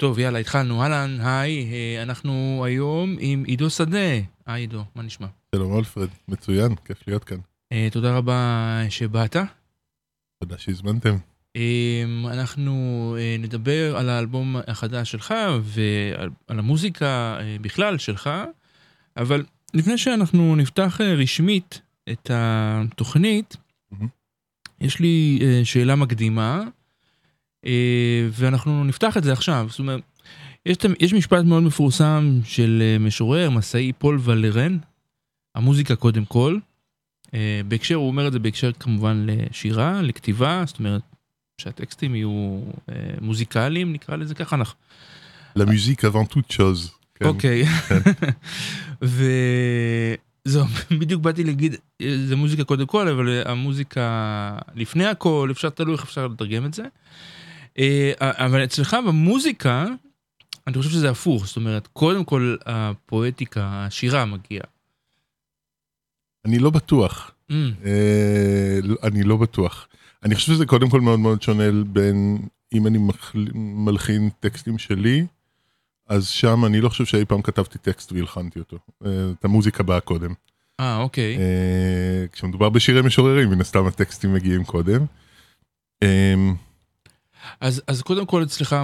טוב, יאללה, התחלנו. אהלן, היי, אה, אנחנו היום עם עידו שדה. היי עידו, מה נשמע? שלום אלפרד, מצוין, כיף להיות כאן. אה, תודה רבה שבאת. תודה שהזמנתם. אה, אנחנו אה, נדבר על האלבום החדש שלך ועל על המוזיקה אה, בכלל שלך, אבל לפני שאנחנו נפתח אה, רשמית את התוכנית, מהמם. יש לי אה, שאלה מקדימה, ואנחנו נפתח את זה עכשיו. זאת אומרת, יש, יש משפט מאוד מפורסם של אה, משורר, מסאי פול ולרן, המוזיקה קודם כל. אה, בהקשר, הוא אומר את זה בהקשר כמובן לשירה, לכתיבה, זאת אומרת שהטקסטים יהיו אה, מוזיקליים, נקרא לזה ככה. אנחנו- למוזיק avant toute chose. כן. אוקיי. וזהו, בדיוק באתי להגיד, אה, זה מוזיקה קודם כל, אבל אה, המוזיקה לפני הכל, אפשר, תלוי איך אפשר לתרגם את זה. אה, אבל אצלך במוזיקה, אני חושב שזה הפוך, זאת אומרת, קודם כל הפואטיקה, השירה מגיעה. אני לא בטוח. Mm, אה, לא- אני לא בטוח. אני חושב שזה קודם כל מאוד מאוד שונה בין אם אני מחל- מלחין טקסטים שלי, אז שם אני לא חושב שאי פעם כתבתי טקסט והלחנתי אותו. אה, את המוזיקה באה קודם. אה, אוקיי. כשמדובר בשירי משוררים, מן הסתם הטקסטים מגיעים קודם. אז, אז קודם כל אצלך,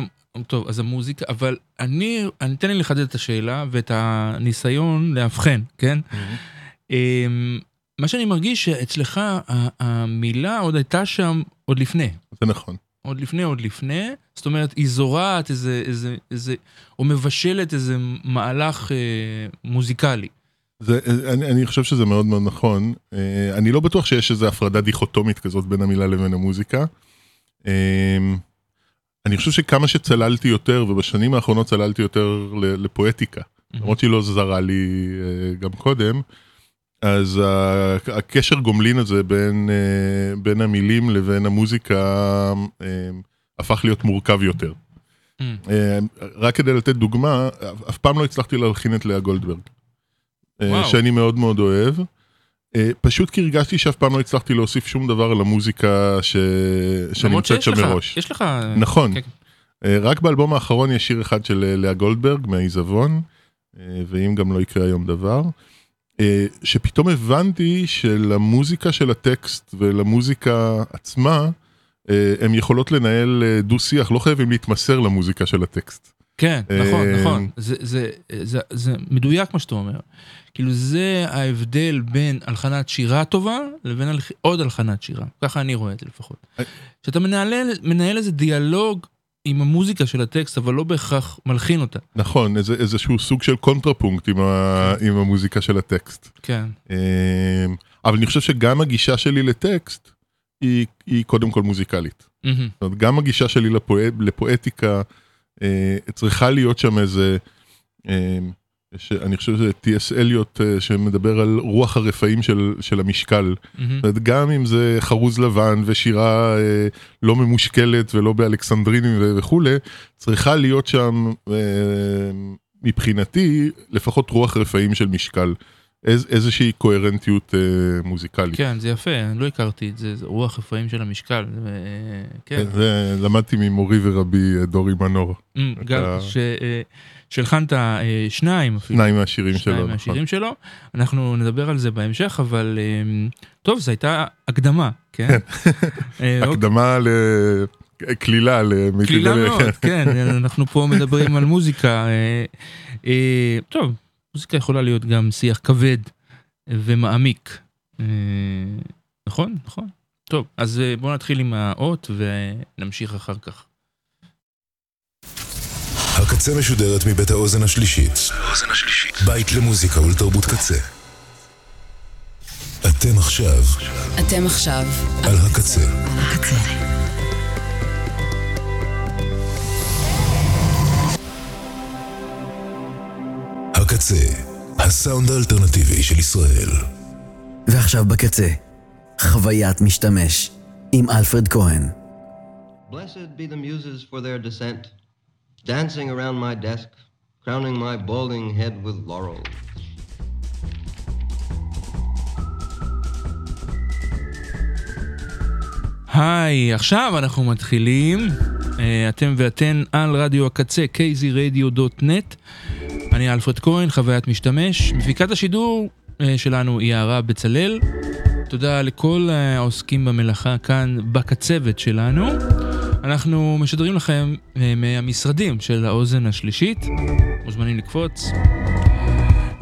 טוב, אז המוזיקה, אבל אני, אני תן לי לחדד את השאלה ואת הניסיון לאבחן, כן? אמ, מה שאני מרגיש שאצלך המילה עוד הייתה שם עוד לפני. זה נכון. עוד לפני, עוד לפני, זאת אומרת, היא זורעת איזה, איזה, איזה, או מבשלת איזה מהלך אה, מוזיקלי. זה, אני, אני חושב שזה מאוד מאוד נכון. אה, אני לא בטוח שיש איזו הפרדה דיכוטומית כזאת בין המילה לבין המוזיקה. אה, אני חושב שכמה שצללתי יותר, ובשנים האחרונות צללתי יותר לפואטיקה, למרות שהיא לא זרה לי אה, גם קודם, אז הקשר גומלין הזה בין, אה, בין המילים לבין המוזיקה אה, הפך להיות מורכב יותר. Mm. רק כדי לתת דוגמה, אף פעם לא הצלחתי להלחין את לאה גולדברג. וואו. שאני מאוד מאוד אוהב. אה, פשוט כי הרגשתי שאף פעם לא הצלחתי להוסיף שום דבר על המוזיקה ש... שנמצאת שם מראש. יש לך... נכון. כן. אה, רק באלבום האחרון יש שיר אחד של אה, לאה גולדברג מהעיזבון, ואם גם לא יקרה היום דבר, שפתאום הבנתי שלמוזיקה של הטקסט ולמוזיקה עצמה, הן יכולות לנהל אה, דו-שיח, לא חייבים להתמסר למוזיקה של הטקסט. כן, נכון, אה, נכון. זה, זה, זה, זה מדויק מה שאתה אומר. כאילו זה ההבדל בין הלחנת שירה טובה לבין הלח... עוד הלחנת שירה. ככה אני רואה את זה לפחות. אה. שאתה מנהל, מנהל איזה דיאלוג עם המוזיקה של הטקסט, אבל לא בהכרח מלחין אותה. נכון, איזה, איזשהו סוג של קונטרפונקט עם, ה, עם המוזיקה של הטקסט. כן. אה, אבל אני חושב שגם הגישה שלי לטקסט היא, היא קודם כל מוזיקלית. זאת אומרת, גם הגישה שלי לפואט, לפואטיקה, צריכה להיות שם איזה, אה, אני חושב שזה טי.אס אליוט אה, שמדבר על רוח הרפאים של, של המשקל. זאת אומרת, גם אם זה חרוז לבן ושירה אה, לא ממושקלת ולא באלכסנדרינים וכולי, צריכה להיות שם אה, מבחינתי לפחות רוח רפאים של משקל. איז, איזושהי קוהרנטיות אה, מוזיקלית. כן, זה יפה, אני לא הכרתי את זה, זה רוח רפאים של המשקל. ו- כן. זה למדתי ממורי ורבי אה, דורי מנור, אתה- גם ש- אה, שהלחנת אה, שניים אפילו. שניים מהשירים שלו. שניים נכון. מהשירים שלו. אנחנו נדבר על זה בהמשך, אבל אמ, טוב, זו הייתה הקדמה, כן? אה, אוקיי. הקדמה לקלילה, למיטיבי- קלילה מאוד, כן, אנחנו פה מדברים על מוזיקה. אה, אה, טוב, מוזיקה יכולה להיות גם שיח כבד ומעמיק. אה, נכון, נכון. טוב, אז אה, בואו נתחיל עם האות ונמשיך אחר כך. הקצה משודרת מבית האוזן השלישית. בית למוזיקה ולתרבות קצה. אתם עכשיו אתם עכשיו על הקצה. הקצה. הקצה, הסאונד האלטרנטיבי של ישראל. ועכשיו בקצה, חוויית משתמש, עם אלפרד כהן. Blessed be the muses for their descent, dancing around my desk, crowning my balding head with laurel. היי, עכשיו אנחנו מתחילים אה, אתם ואתן על רדיו הקצה, kzradio.net. אני אלפרד כהן, חוויית משתמש. מפיקת השידור אה, שלנו היא יערה בצלאל. תודה לכל העוסקים במלאכה כאן בקצבת שלנו. אנחנו משדרים לכם אה, מהמשרדים של האוזן השלישית. מוזמנים לקפוץ.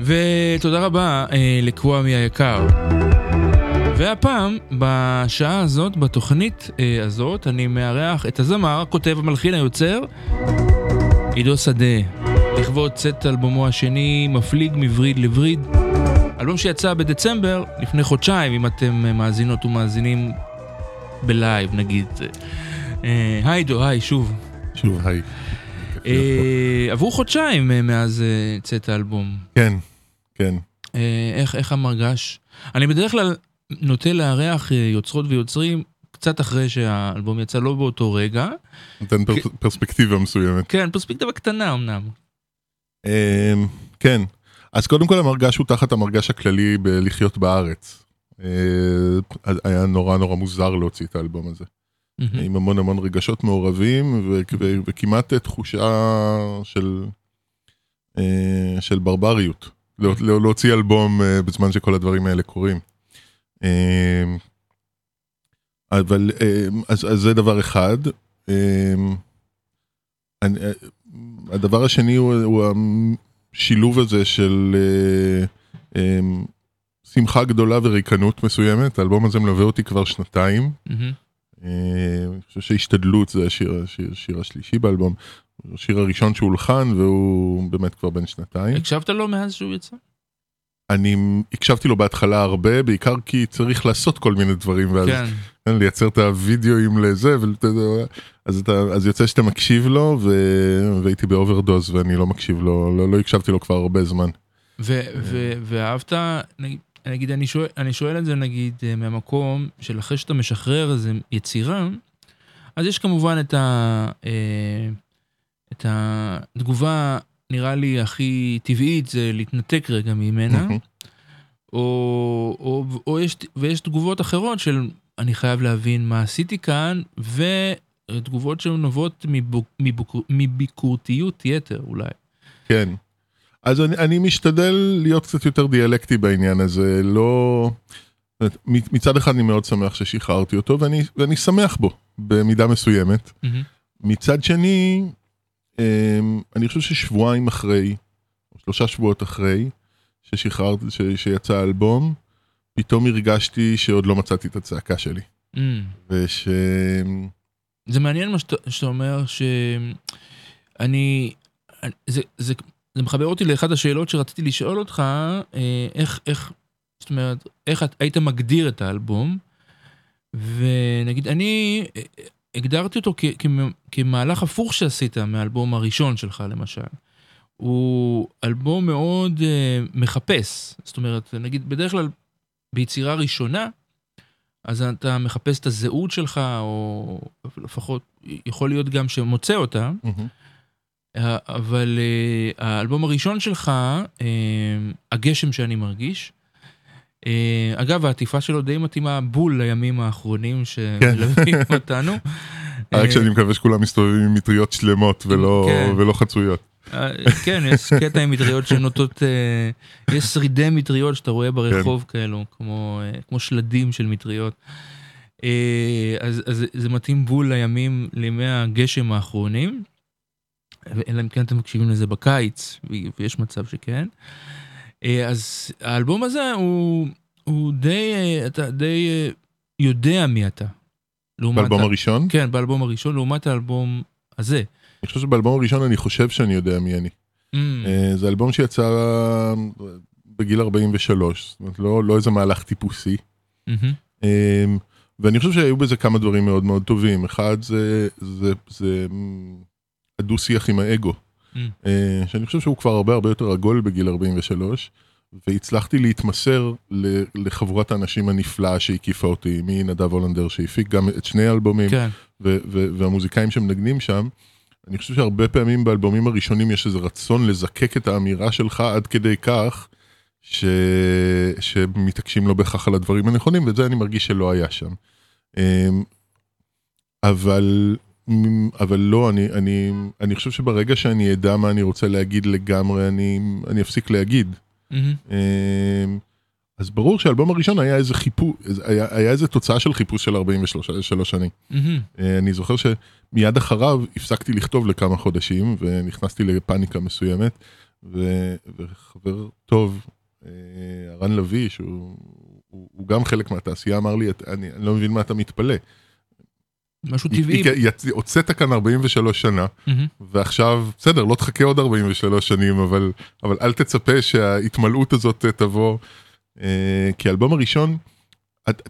ותודה רבה אה, לקוואמי היקר. והפעם, בשעה הזאת, בתוכנית הזאת, אני מארח את הזמר, כותב המלחין היוצר, עידו שדה, לכבוד צאת אלבומו השני, מפליג מבריד לבריד. אלבום שיצא בדצמבר, לפני חודשיים, אם אתם אה, מאזינות ומאזינים בלייב, נגיד. אה, היי עידו, היי, שוב. שוב, היי. אה, עברו חודשיים מאז צאת האלבום. כן, כן. איך, איך המרגש? אני בדרך כלל נוטה לארח יוצרות ויוצרים קצת אחרי שהאלבום יצא, לא באותו רגע. נותן פר- פרספקטיבה מסוימת. כן, פרספקטיבה קטנה אמנם. אמ, כן, אז קודם כל המרגש הוא תחת המרגש הכללי בלחיות בארץ. אה, היה נורא נורא מוזר להוציא את האלבום הזה. עם המון המון רגשות מעורבים וכמעט תחושה של, אה, של ברבריות. לא- לא- להוציא אלבום אה, בזמן שכל הדברים האלה קורים. אבל אז, אז זה דבר אחד. אני, הדבר השני הוא, הוא השילוב הזה של אה, אה, שמחה גדולה וריקנות מסוימת. האלבום הזה מלווה אותי כבר שנתיים. מהמם. אה, אני חושב שהשתדלות זה השיר, השיר, השיר השלישי באלבום. השיר הראשון שהולחן והוא באמת כבר בן שנתיים. הקשבת לו מאז שהוא יצא? אני הקשבתי לו בהתחלה הרבה, בעיקר כי צריך לעשות כל מיני דברים, ואז כן. כן, לייצר את הוידאוים לזה, יודע, אז, אתה, אז יוצא שאתה מקשיב לו, ו... והייתי באוברדוז ואני לא מקשיב לו, לא, לא הקשבתי לו כבר הרבה זמן. ו- ו- ואהבת, נגיד, נגיד אני, שואל, אני שואל את זה נגיד אה, מהמקום של אחרי שאתה משחרר איזה יצירה, אז יש כמובן את, ה, אה, את התגובה נראה לי הכי טבעית זה להתנתק רגע ממנה. או, או, או יש, ויש תגובות אחרות של אני חייב להבין מה עשיתי כאן, ותגובות שנובעות מבוק, מבוק, מביקורתיות יתר אולי. כן. אז אני, אני משתדל להיות קצת יותר דיאלקטי בעניין הזה, לא... מצד אחד אני מאוד שמח ששחררתי אותו, ואני, ואני שמח בו, במידה מסוימת. מהמם. מצד שני, אני חושב ששבועיים אחרי, או שלושה שבועות אחרי, ששחררתי, ש, שיצא האלבום, פתאום הרגשתי שעוד לא מצאתי את הצעקה שלי. Mm. וש... זה מעניין מה שאתה, שאתה אומר שאני, זה, זה, זה מחבר אותי לאחת השאלות שרציתי לשאול אותך, אה, איך, איך, זאת אומרת, איך היית מגדיר את האלבום, ונגיד אני הגדרתי אותו כ, כ, כמהלך הפוך שעשית מהאלבום הראשון שלך למשל. הוא אלבום מאוד uh, מחפש, זאת אומרת, נגיד בדרך כלל ביצירה ראשונה, אז אתה מחפש את הזהות שלך, או לפחות יכול להיות גם שמוצא אותה. אה, אבל אה, האלבום הראשון שלך, אה, הגשם שאני מרגיש, אגב, העטיפה שלו די מתאימה בול לימים האחרונים שמלווים אותנו. רק אה, שאני מקווה שכולם מסתובבים עם מטריות שלמות ולא, כן. חצויות. אה, כן, יש קטע עם מטריות שנוטות, אה, יש שרידי מטריות שאתה רואה ברחוב כאלו, כמו, אה, שלדים של מטריות. אה, אז, זה מתאים בול לימים, לימי הגשם האחרונים, אלא אם כן אתם מקשיבים לזה בקיץ, ויש מצב שכן. אה, אז האלבום הזה הוא, הוא די, אה, אתה די אה, יודע מי אתה. באלבום ה- הראשון? כן, באלבום הראשון, לעומת האלבום הזה. אני חושב שבאלבום הראשון אני חושב שאני יודע מי אני. Mm, זה אלבום שיצא בגיל 43, זאת אומרת לא, לא איזה מהלך טיפוסי. אמ, ואני חושב שהיו בזה כמה דברים מאוד מאוד טובים. אחד זה, זה, זה אמ, הדו-שיח עם האגו, Mm. אה, שאני חושב שהוא כבר הרבה הרבה יותר עגול בגיל 43, והצלחתי להתמסר לחבורת האנשים הנפלאה שהקיפה אותי, מנדב הולנדר שהפיק גם את שני האלבומים, כן. והמוזיקאים שמנגנים שם. אני חושב שהרבה פעמים באלבומים הראשונים יש איזה רצון לזקק את האמירה שלך עד כדי כך ש... שמתעקשים לא בהכרח על הדברים הנכונים, ואת זה אני מרגיש שלא היה שם. אמ, אבל אבל לא, אני, אני, אני חושב שברגע שאני אדע מה אני רוצה להגיד לגמרי, אני, אני אפסיק להגיד. אמ, אז ברור שהאלבום הראשון היה איזה חיפוש, היה, היה איזה תוצאה של חיפוש של 43 שלוש שנים. אה, אני זוכר שמיד אחריו הפסקתי לכתוב לכמה חודשים ונכנסתי לפאניקה מסוימת ו, וחבר טוב, אה, הרן לביא, שהוא הוא, הוא גם חלק מהתעשייה, אמר לי, "את- אני, אני לא מבין מה אתה מתפלא. משהו טבעי. הוצאת כאן 43 שנה, מהמם. ועכשיו, בסדר, לא תחכה עוד 43 שנים, אבל, אבל אל תצפה שההתמלאות הזאת תבוא. אה, כי האלבום הראשון,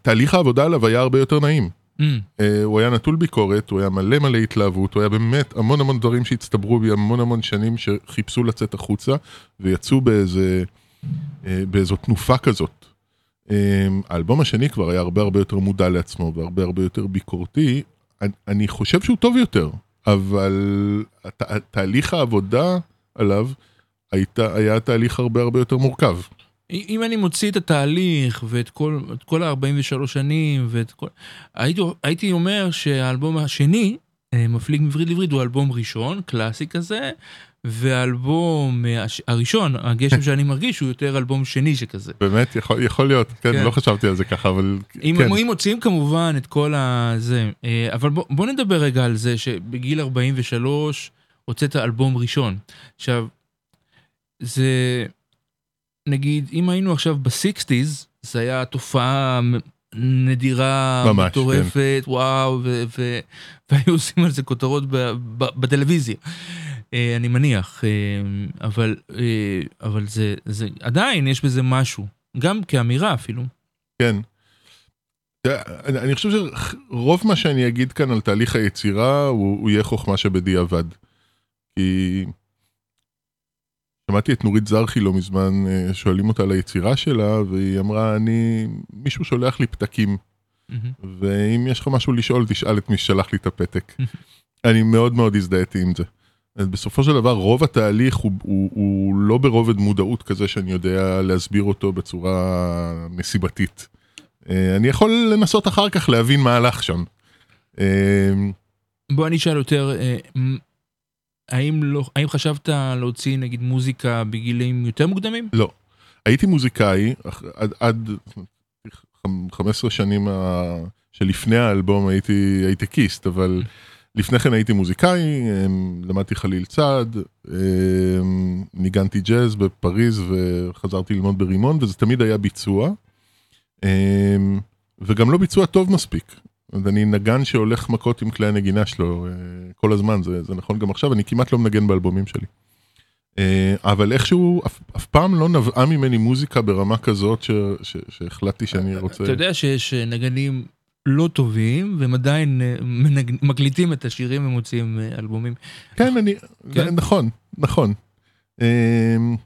תהליך העבודה עליו היה הרבה יותר נעים. מהמם. אה, הוא היה נטול ביקורת, הוא היה מלא מלא התלהבות, הוא היה באמת המון המון דברים שהצטברו בי המון המון שנים שחיפשו לצאת החוצה, ויצאו באיזה, אה, באיזו תנופה כזאת. אה, האלבום השני כבר היה הרבה הרבה יותר מודע לעצמו והרבה הרבה יותר ביקורתי. אני, חושב שהוא טוב יותר, אבל הת, תהליך העבודה עליו הייתה, היה תהליך הרבה הרבה יותר מורכב. אם אני מוציא את התהליך ואת כל, כל ה-43 שנים ואת כל... הייתי, הייתי אומר שהאלבום השני, אה, מפליג מברית לעברית, הוא אלבום ראשון, קלאסי כזה, והאלבום הש- הראשון, הגשם שאני מרגיש, הוא יותר אלבום שני שכזה. באמת, יכול, יכול להיות, כן, כן. לא חשבתי על זה ככה, אבל אם, כן. אם מוצאים כמובן את כל הזה, אה, אבל בוא, בוא נדבר רגע על זה שבגיל 43 הוצאת אלבום ראשון. עכשיו, זה, נגיד, אם היינו עכשיו בסיקסטיז, זה היה תופעה נדירה, ממש, מטורפת, וואו, ו- ו- והיו עושים על זה כותרות ב- ב- בטלוויזיה. אה, אני מניח, אה, אבל, אה, אבל זה, זה, עדיין יש בזה משהו, גם כאמירה אפילו. כן. אני, אני חושב שרוב מה שאני אגיד כאן על תהליך היצירה הוא, הוא יהיה חוכמה שבדיעבד. כי שמעתי את נורית זרחי לא מזמן, שואלים אותה על היצירה שלה, והיא אמרה, אני, מישהו שולח לי פתקים, מהמם. ואם יש לך משהו לשאול, תשאל את מי ששלח לי את הפתק. אני מאוד מאוד הזדהיתי עם זה. בסופו של דבר, רוב התהליך הוא, הוא, הוא לא ברובד מודעות כזה שאני יודע להסביר אותו בצורה נסיבתית. אה, אני יכול לנסות אחר כך להבין מה הלך שם. אה, בוא אני אשאל יותר, אה, האם, לא, האם חשבת להוציא נגיד מוזיקה בגילים יותר מוקדמים? לא. הייתי מוזיקאי, עד, עד חמ- 15 שנים ה- שלפני האלבום הייתי הייטקיסט, אבל לפני כן הייתי מוזיקאי, אמ, למדתי חליל צעד, אמ, ניגנתי ג'אז בפריז וחזרתי ללמוד ברימון, וזה תמיד היה ביצוע. אמ, וגם לא ביצוע טוב מספיק. אומרת, אני נגן שהולך מכות עם כלי הנגינה שלו אה, כל הזמן, זה, זה נכון גם עכשיו, אני כמעט לא מנגן באלבומים שלי. אה, אבל איכשהו אף, אף פעם לא נבעה ממני מוזיקה ברמה כזאת ש, ש, שהחלטתי שאני רוצה... אתה יודע שיש אה, נגנים לא טובים, והם עדיין אה, מנג... מקליטים את השירים ומוציאים אה, אלבומים. כן, אני... כן? נכון, נכון. אמ,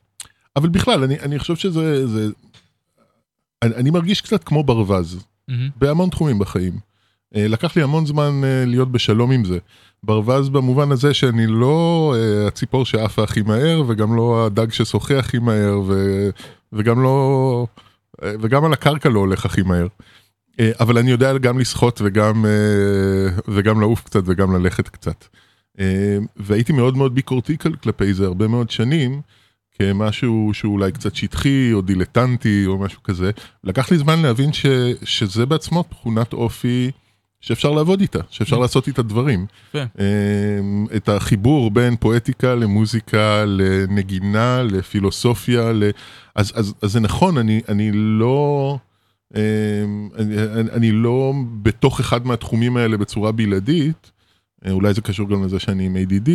אבל בכלל, אני, אני חושב שזה... זה, אני, אני מרגיש קצת כמו ברווז, מהמם. בהמון תחומים בחיים. אה, לקח לי המון זמן להיות בשלום עם זה. ברווז במובן הזה שאני לא הציפור שעפה הכי מהר, וגם לא הדג ששוחה הכי מהר, ו, וגם לא... וגם על הקרקע לא הולך הכי מהר. אה, אבל אני יודע גם לשחות וגם, אה, וגם לעוף קצת וגם ללכת קצת. אה, והייתי מאוד מאוד ביקורתי כל- כלפי זה הרבה מאוד שנים, כמשהו שהוא אולי קצת שטחי או דילטנטי או משהו כזה. לקח לי זמן להבין ש, שזה בעצמו תכונת אופי שאפשר לעבוד איתה, שאפשר לעשות איתה דברים. את החיבור בין פואטיקה למוזיקה, לנגינה, לפילוסופיה, ל... אז, אז, אז זה נכון, אני, אני לא... אמ, אני, אני- לא בתוך אחד מהתחומים האלה בצורה בלעדית, אה, אולי זה קשור גם לזה שאני עם ADD,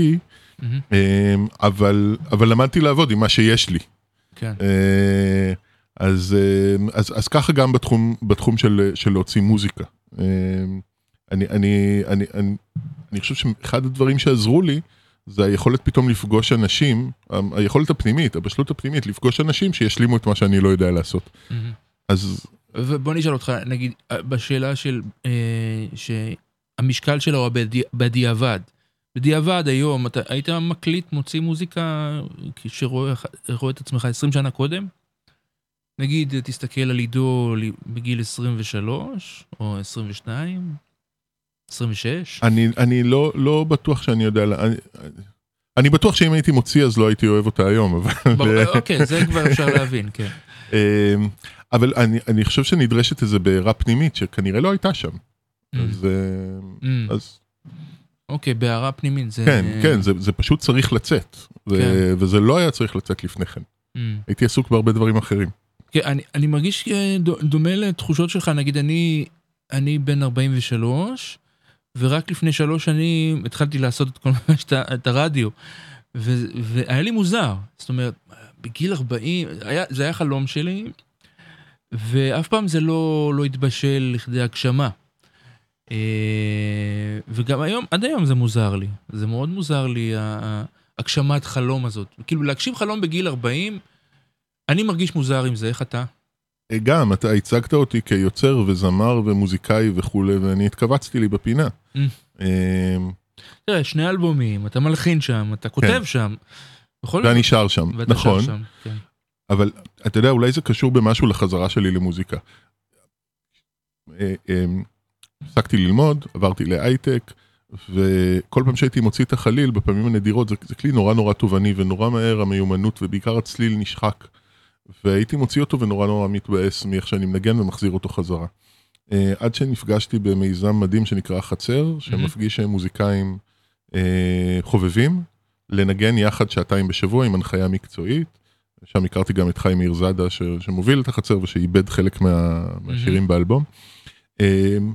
מהמם. אמ, אבל, אבל למדתי לעבוד עם מה שיש לי. כן. אה, אז, אה, אז, אז ככה גם בתחום, בתחום של, של להוציא מוזיקה. אני, אני, אני, אני, אני חושב שאחד הדברים שעזרו לי זה היכולת פתאום לפגוש אנשים, היכולת הפנימית, הבשלות הפנימית, לפגוש אנשים שישלימו את מה שאני לא יודע לעשות. מהמם. אז ובוא נשאל אותך, נגיד, אה, בשאלה של, אה, שהמשקל שלו הוא בדי- בדיעבד. בדיעבד היום, אתה היית מקליט, מוציא מוזיקה שרואה רואה את עצמך 20 שנה קודם? נגיד, תסתכל על עידו בגיל 23 או 22, 26? אני, אני לא, לא בטוח שאני יודע, אני, אני בטוח שאם הייתי מוציא אז לא הייתי אוהב אותה היום, אבל... אוקיי, זה כבר אפשר להבין, כן. אבל אני, אני חושב שנדרשת איזה בעירה פנימית שכנראה לא הייתה שם. אז, Mm, אמ, אז אוקיי, בהערה פנימית זה... כן, כן, זה, זה פשוט צריך לצאת. ו, כן. וזה לא היה צריך לצאת לפני כן. Mm. הייתי עסוק בהרבה דברים אחרים. כן, אני, אני מרגיש אה, דו- דומה לתחושות שלך, נגיד אני, אני בן 43, ורק לפני שלוש שנים התחלתי לעשות את כל מה שאתה, את הרדיו, ו, והיה לי מוזר, זאת אומרת, בגיל 40, היה, זה היה חלום שלי, ואף פעם זה לא, לא התבשל לכדי הגשמה. אה, וגם היום, עד היום זה מוזר לי, זה מאוד מוזר לי, הגשמת חלום הזאת. כאילו להגשים חלום בגיל 40, אני מרגיש מוזר עם זה, איך אתה? אה, גם, אתה הצגת אותי כיוצר וזמר ומוזיקאי וכולי, ואני התכווצתי לי בפינה. אמ, תראה, שני אלבומים, אתה מלחין שם, אתה כותב שם. בכל ואני שר שם, נכון. שם, כן. אבל אתה יודע, אולי זה קשור במשהו לחזרה שלי למוזיקה. אה, אמ, הפסקתי ללמוד, עברתי להייטק, וכל פעם שהייתי מוציא את החליל, בפעמים הנדירות, זה, זה כלי נורא נורא תובעני ונורא מהר המיומנות, ובעיקר הצליל נשחק. והייתי מוציא אותו ונורא נורא מתבאס מאיך שאני מנגן ומחזיר אותו חזרה. אה, עד שנפגשתי במיזם מדהים שנקרא החצר, שמפגיש אה, מוזיקאים אה, חובבים, לנגן יחד שעתיים בשבוע עם הנחיה מקצועית. שם הכרתי גם את חיים מאיר זאדה ש, שמוביל את החצר ושאיבד חלק מה, מהשירים באלבום. אמ,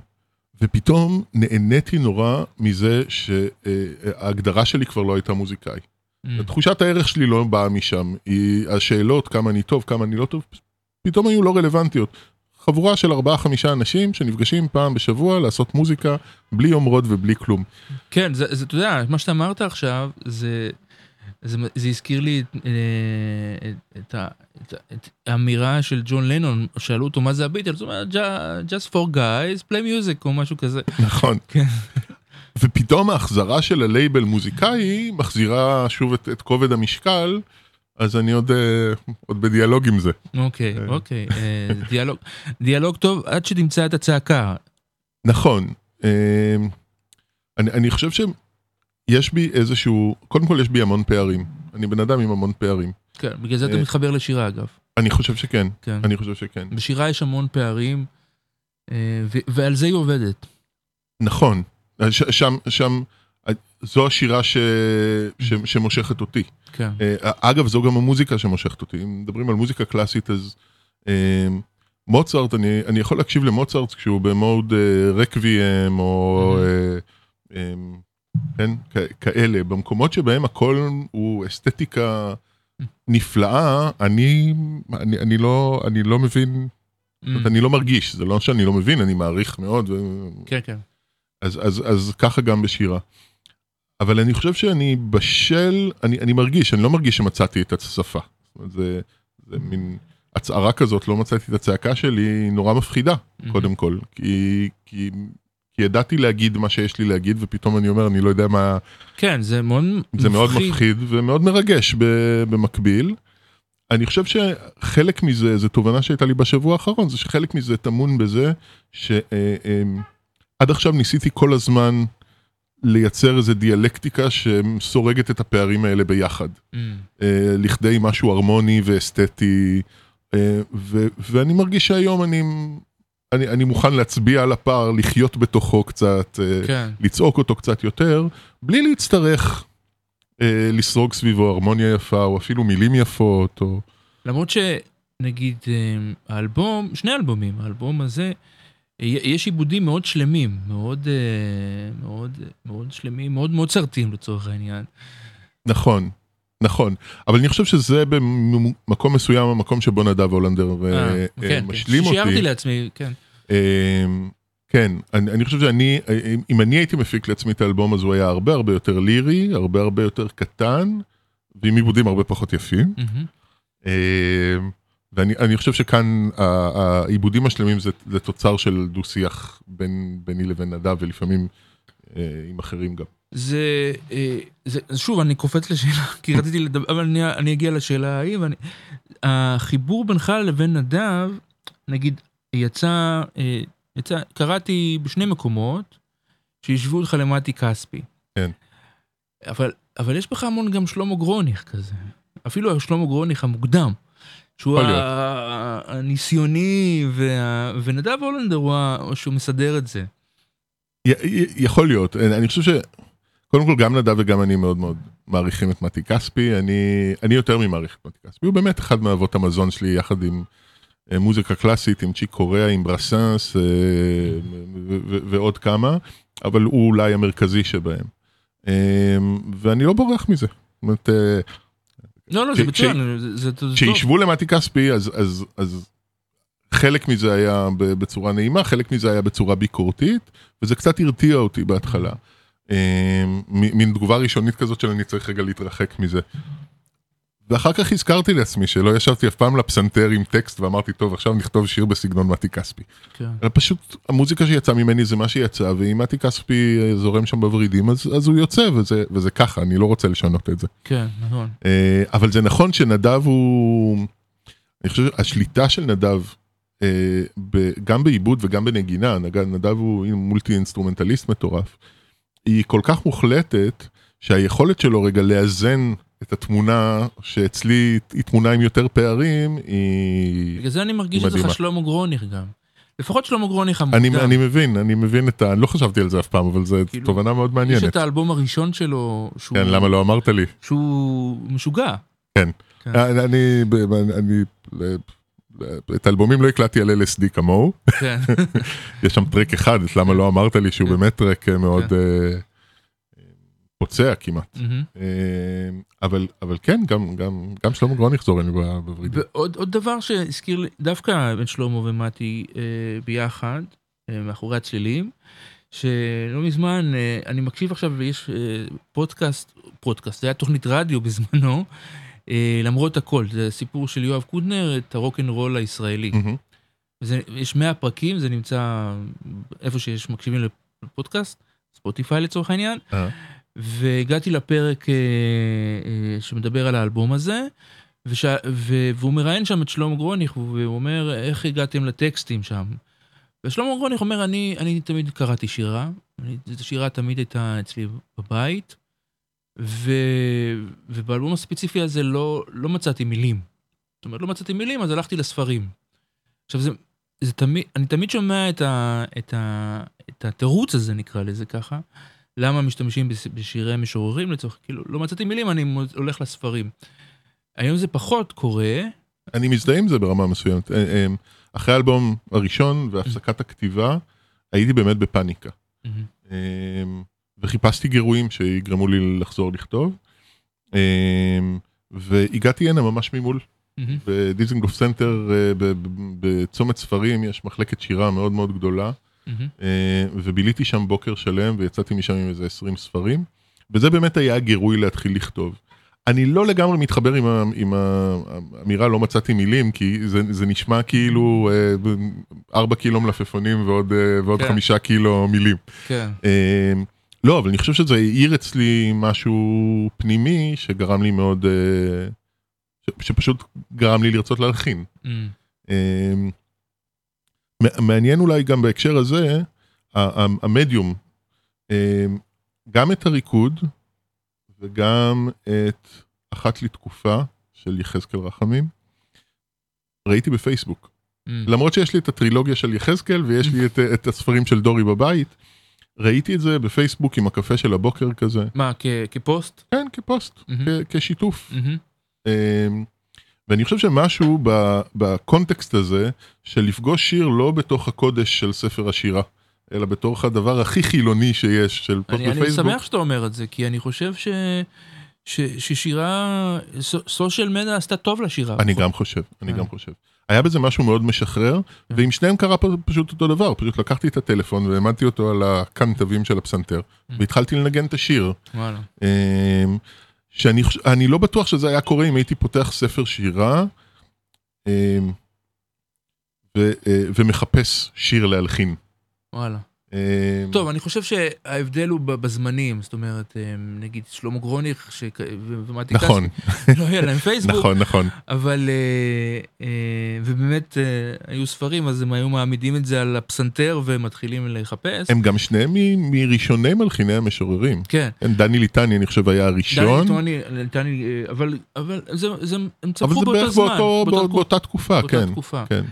ופתאום נהניתי נורא מזה שההגדרה שלי כבר לא הייתה מוזיקאי. Mm. תחושת הערך שלי לא באה משם, היא השאלות כמה אני טוב, כמה אני לא טוב, פתאום היו לא רלוונטיות. חבורה של ארבעה חמישה אנשים שנפגשים פעם בשבוע לעשות מוזיקה בלי אומרות ובלי כלום. כן, זה, זה, אתה יודע, מה שאתה אמרת עכשיו, זה, זה, זה הזכיר לי את, אה, את, את, את, את האמירה של ג'ון לנון, שאלו אותו מה זה הביטלס, הוא אומר, "Ju- just for guys, play music או משהו כזה. נכון. כן. ופתאום ההחזרה של הלייבל מוזיקאי מחזירה שוב את, את כובד המשקל, אז אני עוד, אה, עוד בדיאלוג עם זה. אוקיי, כן. אוקיי, אה, דיאלוג, דיאלוג טוב עד שתמצא את הצעקה. נכון. אה, אני, אני חושב שיש בי איזשהו, קודם כל יש בי המון פערים. אני בן אדם עם המון פערים. כן, בגלל זה אתה אה. מתחבר לשירה אגב. אני חושב שכן, כן. אני חושב שכן. בשירה יש המון פערים, אה, ועל זה היא עובדת. נכון. ש, שם, שם, אה, זו השירה ש, ש, שמושכת אותי. כן. אה, אגב, זו גם המוזיקה שמושכת אותי. אם מדברים על מוזיקה קלאסית, אז אה, מוצרט, אני, אני יכול להקשיב למוצרט כשהוא במוד אה, רקוויאם, או אה, אה, כן, כאלה. במקומות שבהם הכל הוא אסתטיקה נפלאה, אני, אני, אני, לא, אני לא מבין, אומרת, אני לא מרגיש, זה לא שאני לא מבין, אני מעריך מאוד. ו... כן, כן. אז, אז, אז ככה גם בשירה. אבל אני חושב שאני בשל, אני, אני מרגיש, אני לא מרגיש שמצאתי את השפה. זה, זה מין הצהרה כזאת, לא מצאתי את הצעקה שלי, היא נורא מפחידה, קודם כל. כי, כי, כי ידעתי להגיד מה שיש לי להגיד, ופתאום אני אומר, אני לא יודע מה... כן, זה מאוד זה מאוד מפחיד ומאוד מרגש במקביל. אני חושב שחלק מזה, זו תובנה שהייתה לי בשבוע האחרון, זה שחלק מזה טמון בזה שעד עכשיו ניסיתי כל הזמן לייצר איזה דיאלקטיקה שסורגת את הפערים האלה ביחד. Mm. אה, לכדי משהו הרמוני ואסתטי, אה, ו- ואני מרגיש שהיום אני, אני, אני מוכן להצביע על הפער, לחיות בתוכו קצת, אה, כן. לצעוק אותו קצת יותר, בלי להצטרך אה, לסרוג סביבו הרמוניה יפה, או אפילו מילים יפות, או... למרות שנגיד אה, האלבום, שני אלבומים, האלבום הזה, אה, יש עיבודים מאוד שלמים, מאוד, מאוד, מאוד שלמים, מאוד מוצרטים לצורך העניין. נכון, נכון. אבל אני חושב שזה במקום מסוים המקום שבו נדב הולנדר אה, כן, כן. משלים שיערתי אותי. לעצמי, כן. אה, כן, אני, אני חושב שאני, אם אני הייתי מפיק לעצמי את האלבום הזה, הוא היה הרבה הרבה יותר לירי, הרבה הרבה יותר קטן, ועם עיבודים הרבה פחות יפים. אה, ואני אני חושב שכאן העיבודים השלמים זה, זה תוצר של דו-שיח בין, ביני לבין נדב, ולפעמים אה, עם אחרים גם. זה, אה, זה, שוב, אני קופץ לשאלה, כי רציתי לדבר, אבל אני, אני אגיע לשאלה ההיא, ואני... החיבור בינך לבין נדב, נגיד, יצא, אה, יצא, קראתי בשני מקומות, שישבו איתך למטי כספי. כן. אבל, אבל יש בך המון גם שלמה גרוניך כזה. אפילו שלמה גרוניך המוקדם. שהוא. ה- הניסיוני, וה- ונדב הולנדר הוא ה- שהוא מסדר את זה. יכול להיות, אני חושב ש... קודם כל גם נדב וגם אני מאוד מאוד מעריכים את מתי כספי, אני, אני יותר ממעריך את מתי כספי, הוא באמת אחד מאבות המזון שלי יחד עם מוזיקה קלאסית, עם צ'יק קוריאה, עם ברסנס אה, ועוד כמה, אבל הוא אולי המרכזי שבהם. אה, ואני לא בורח מזה. זאת אומרת, אה, לא, לא, זה מצוין, זה- טוב. כשישבו למטי כספי אז חלק מזה היה בצורה נעימה חלק מזה היה בצורה ביקורתית וזה קצת הרתיע אותי בהתחלה. אה, מין תגובה ראשונית כזאת של אני צריך רגע להתרחק מזה. ואחר כך הזכרתי לעצמי שלא ישבתי אף פעם לפסנתר עם טקסט ואמרתי טוב עכשיו נכתוב שיר בסגנון מתי כספי. כן. אלא פשוט המוזיקה שיצאה ממני זה מה שיצא ואם מתי כספי אה, זורם שם בוורידים אז, אז הוא יוצא וזה, וזה ככה אני לא רוצה לשנות את זה. כן, נכון. אה, אבל זה נכון שנדב הוא, אני חושב שהשליטה של נדב, אה, גם בעיבוד וגם בנגינה, נג- נדב הוא מולטי אינסטרומנטליסט מטורף, היא כל כך מוחלטת שהיכולת שלו רגע לאזן את התמונה שאצלי היא תמונה עם יותר פערים היא... בגלל זה אני מרגיש שזה מדהימה. לך שלמה גרוניך גם. לפחות שלמה גרוניך אני, המוקדם. אני מבין, אני מבין את ה... אני לא חשבתי על זה אף פעם, אבל זו כאילו, תובנה מאוד יש מעניינת. את האלבום הראשון שלו, שהוא כן, למה לא אמרת לי? שהוא משוגע. כן. כן. אני, אני, אני, את האלבומים לא הקלטתי על LSD כמוהו. כן. יש שם טרק אחד, את למה לא אמרת לי שהוא כן. באמת טרק אה, מאוד אה, פוצע כמעט. אה, אבל אבל כן, גם גם גם שלמה גרוניך זורם לי ב- בוורידים. עוד דבר שהזכיר לי, דווקא בין שלמה ומתי אה, ביחד, אה, מאחורי הצלילים, שלא מזמן, אני מקשיב עכשיו ויש פודקאסט, פודקאסט, זה היה תוכנית רדיו בזמנו, למרות הכל, זה סיפור של יואב קודנר, את הרוקנרול הישראלי. מהמם. וזה, יש 100 פרקים, זה נמצא איפה שיש מקשיבים לפודקאסט, ספוטיפיי לצורך העניין. אה. והגעתי לפרק אה, אה, שמדבר על האלבום הזה, וש... ו... והוא מראיין שם את שלמה גרוניך, והוא אומר, איך הגעתם לטקסטים שם? ושלמה גרוניך אומר, אני, אני תמיד קראתי שירה, אני, זו שירה תמיד הייתה אצלי בבית, ו... ובאלבום הספציפי הזה לא, לא מצאתי מילים. זאת אומרת, לא מצאתי מילים, אז הלכתי לספרים. עכשיו, זה, זה תמיד, אני תמיד שומע את, ה, את, ה, את התירוץ הזה, נקרא לזה ככה, למה משתמשים בש- בשירי משוררים לצורך, כאילו, לא מצאתי מילים, אני הולך לספרים. היום זה פחות קורה, אני מזדהה עם זה ברמה מסוימת. אה, אה, אחרי האלבום הראשון והפסקת הכתיבה, הייתי באמת בפאניקה. אה, וחיפשתי גירויים שיגרמו לי לחזור לכתוב. והגעתי הנה ממש ממול. מהמם. בדיזנגוף סנטר בצומת ספרים יש מחלקת שירה מאוד מאוד גדולה. מהמם. אה, וביליתי שם בוקר שלם ויצאתי משם עם איזה 20 ספרים וזה באמת היה הגירוי להתחיל לכתוב. אני לא לגמרי מתחבר עם, ה, עם האמירה לא מצאתי מילים כי זה, זה נשמע כאילו אה, ארבע קילו מלפפונים ועוד, אה, ועוד כן. חמישה קילו מילים. כן. אה, לא אבל אני חושב שזה העיר אצלי משהו פנימי שגרם לי מאוד אה, ש, שפשוט גרם לי לרצות להלחין. אמ, מ- מעניין אולי גם בהקשר הזה, המדיום, אמ, גם את הריקוד וגם את אחת לתקופה של יחזקאל רחמים, ראיתי בפייסבוק. מהמם. למרות שיש לי את הטרילוגיה של יחזקאל ויש לי את, את הספרים של דורי בבית, ראיתי את זה בפייסבוק עם הקפה של הבוקר כזה, מה, כ- כפוסט? כן, כפוסט, מהמם. כ- כשיתוף. מהמם. אמ, ואני חושב שמשהו בקונטקסט הזה של לפגוש שיר לא בתוך הקודש של ספר השירה, אלא בתוך הדבר הכי חילוני שיש של פוסט אני, אני בפייסבוק. שמח שאתה אומר את זה, כי אני חושב ש... ש... ששירה, סושיאל מדיה עשתה טוב לשירה. אני גם חושב, אני אה. גם חושב. היה בזה משהו מאוד משחרר, ועם שניהם קרה פשוט אותו דבר, פשוט לקחתי את הטלפון והעמדתי אותו על הקנטבים של הפסנתר, והתחלתי לנגן את השיר. שאני לא בטוח שזה היה קורה אם הייתי פותח ספר שירה אמ, ו- אה, ומחפש שיר להלחין. וואלה. אה, טוב, אני חושב שההבדל הוא בזמנים, זאת אומרת, אה, נגיד שלמה גרוניך ומתי נכון, קספי, לא היה להם פייסבוק, נכון, נכון. אבל, אה, אה, ובאמת אה, היו ספרים, אז הם היו מעמידים את זה על הפסנתר ומתחילים לחפש. הם גם שניהם מראשוני מלחיני המשוררים. כן. כן, דני ליטני אני חושב היה דני הראשון, טוני, טני, אה, אבל, אבל זה, זה, הם אבל צמחו זה באותו בערך זמן. באותה בא- תקופה. באותה תקופה, כן.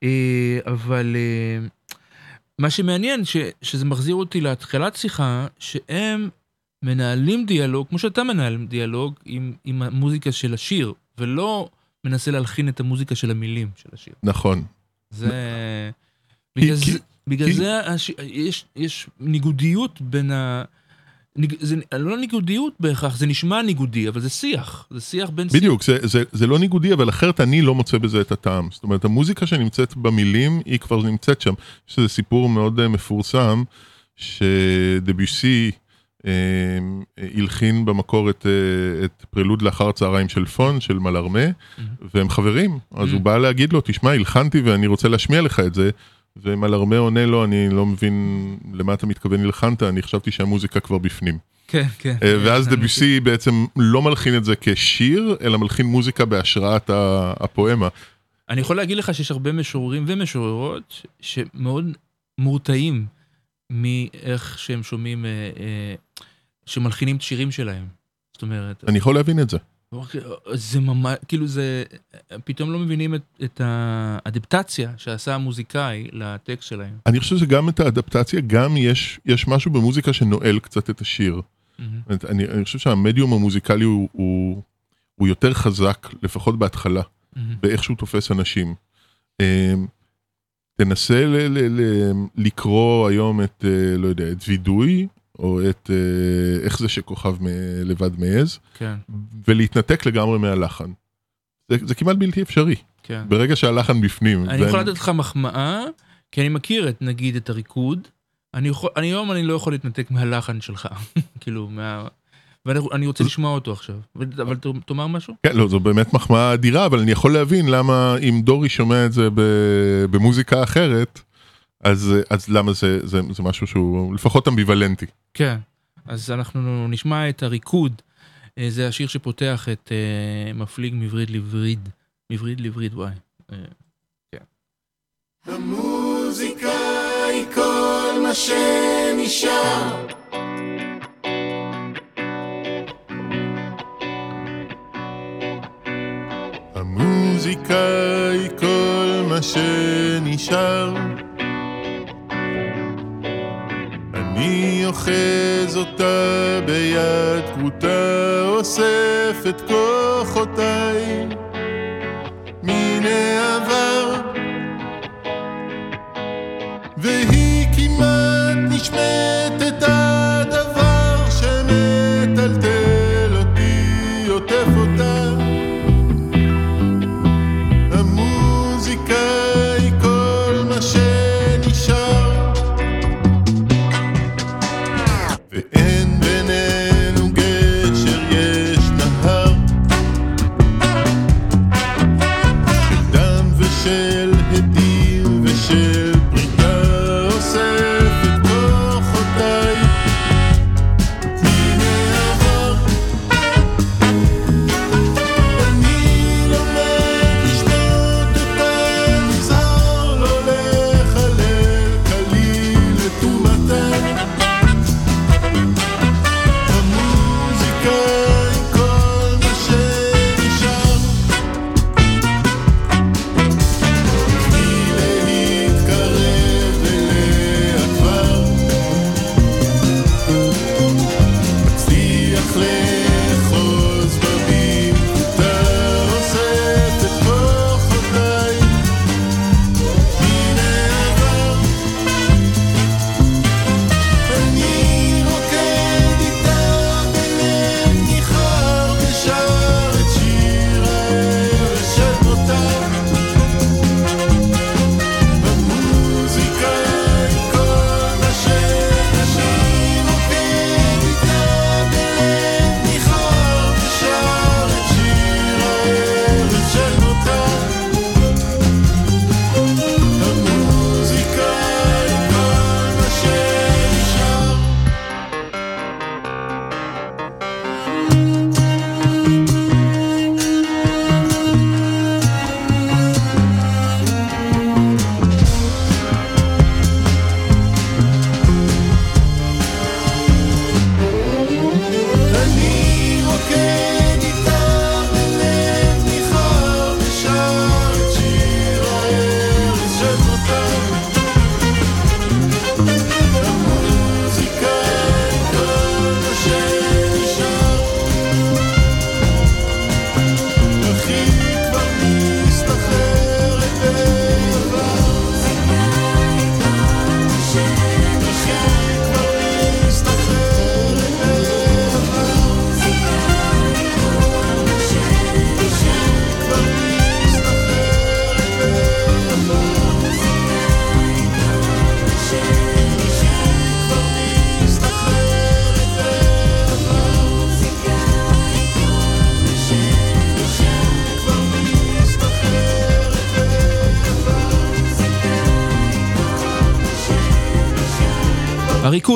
כן. אבל מה שמעניין, ש, שזה מחזיר אותי להתחלת שיחה, שהם מנהלים דיאלוג, כמו שאתה מנהל דיאלוג, עם, עם המוזיקה של השיר, ולא מנסה להלחין את המוזיקה של המילים של השיר. נכון. זה... בגלל כי- זה, בגלל כי- זה הש... יש, יש ניגודיות בין ה... ניג... זה לא ניגודיות בהכרח, זה נשמע ניגודי, אבל זה שיח. זה שיח בין... בדיוק, זה, זה, זה לא ניגודי, אבל אחרת אני לא מוצא בזה את הטעם. זאת אומרת, המוזיקה שנמצאת במילים, היא כבר נמצאת שם. יש איזה סיפור מאוד uh, מפורסם, שדביוסי uh, הלחין במקור את, uh, את פרלוד לאחר הצהריים של פון, של מלארמה, והם חברים. אז Mm. הוא בא להגיד לו, תשמע, הלחנתי ואני רוצה להשמיע לך את זה. ומלארמה עונה לו, אני לא מבין למה אתה מתכוון הלחנת, אני חשבתי שהמוזיקה כבר בפנים. כן, כן. אה, ואז דביוסי בעצם לא מלחין את זה כשיר, אלא מלחין מוזיקה בהשראת הפואמה. אני יכול להגיד לך שיש הרבה משוררים ומשוררות שמאוד מורתעים מאיך שהם שומעים, אה, אה, שמלחינים את שירים שלהם. זאת אומרת, אני יכול להבין את זה. זה ממש, כאילו זה, פתאום לא מבינים את, את האדפטציה שעשה המוזיקאי לטקסט שלהם. אני חושב שגם את האדפטציה, גם יש, יש משהו במוזיקה שנועל קצת את השיר. אומרת, אני, אני חושב שהמדיום המוזיקלי הוא, הוא, הוא יותר חזק, לפחות בהתחלה, מהמם. באיך שהוא תופס אנשים. אה, תנסה ל, ל, ל, לקרוא היום את, אה, לא יודע, את וידוי, או את אה, איך זה שכוכב מ- לבד מעז, כן, ולהתנתק לגמרי מהלחן. זה, זה כמעט בלתי אפשרי, כן. ברגע שהלחן בפנים. אני יכול לתת לך מחמאה, כי אני מכיר את, נגיד, את הריקוד. אני יכול, אני היום אני לא יכול להתנתק מהלחן שלך, כאילו, מה... ואני אני רוצה לשמוע אותו עכשיו. אבל תאמר משהו? כן, לא, זו באמת מחמאה אדירה, אבל אני יכול להבין למה אם דורי שומע את זה במוזיקה אחרת, אז, אז למה זה, זה, זה משהו שהוא לפחות אמביוולנטי. כן. אז אנחנו נשמע את הריקוד. אה, זה השיר שפותח את אה, מפליג מווריד לווריד. מווריד לווריד, וואי. אה, המוזיקה היא כל מה שנשאר. המוזיקה היא כל מה שנשאר. אני אוחז אותה ביד כרותה, אוסף את כוחותיי מן העבר.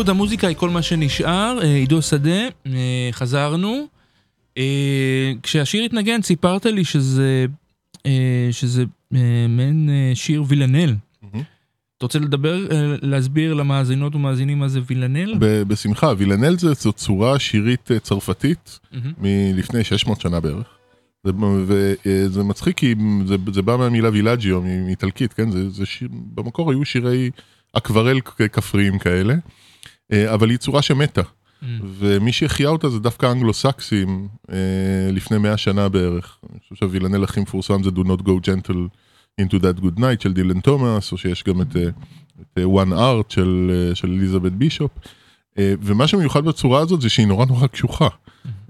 הריקוד, המוזיקה היא כל מה שנשאר. אה, עידו שדה, אה, חזרנו. אה, כשהשיר התנגן סיפרת לי שזה, שזה מעין שיר וילנל. אתה רוצה לדבר, להסביר למאזינות ומאזינים מה זה וילנל? בשמחה, וילנל זה זו צורה שירית צרפתית. מלפני 600 שנה בערך. זה, וזה מצחיק כי זה, זה בא מהמילה וילאג'יו, מאיטלקית, כן? זה, זה שיר, במקור היו שירי אקוורל כפריים כאלה, אבל היא צורה שמתה. מהמם. ומי שהחיה אותה זה דווקא אנגלו-סקסים אה, לפני 100 שנה בערך. אני חושב שהווילנל הכי מפורסם זה Do Not Go Gentle into That Good Night של דילן תומאס, או שיש גם את, אה, את אה, One Art של, אה, של אליזבת בישופ. אה, ומה שמיוחד בצורה הזאת זה שהיא נורא נורא קשוחה.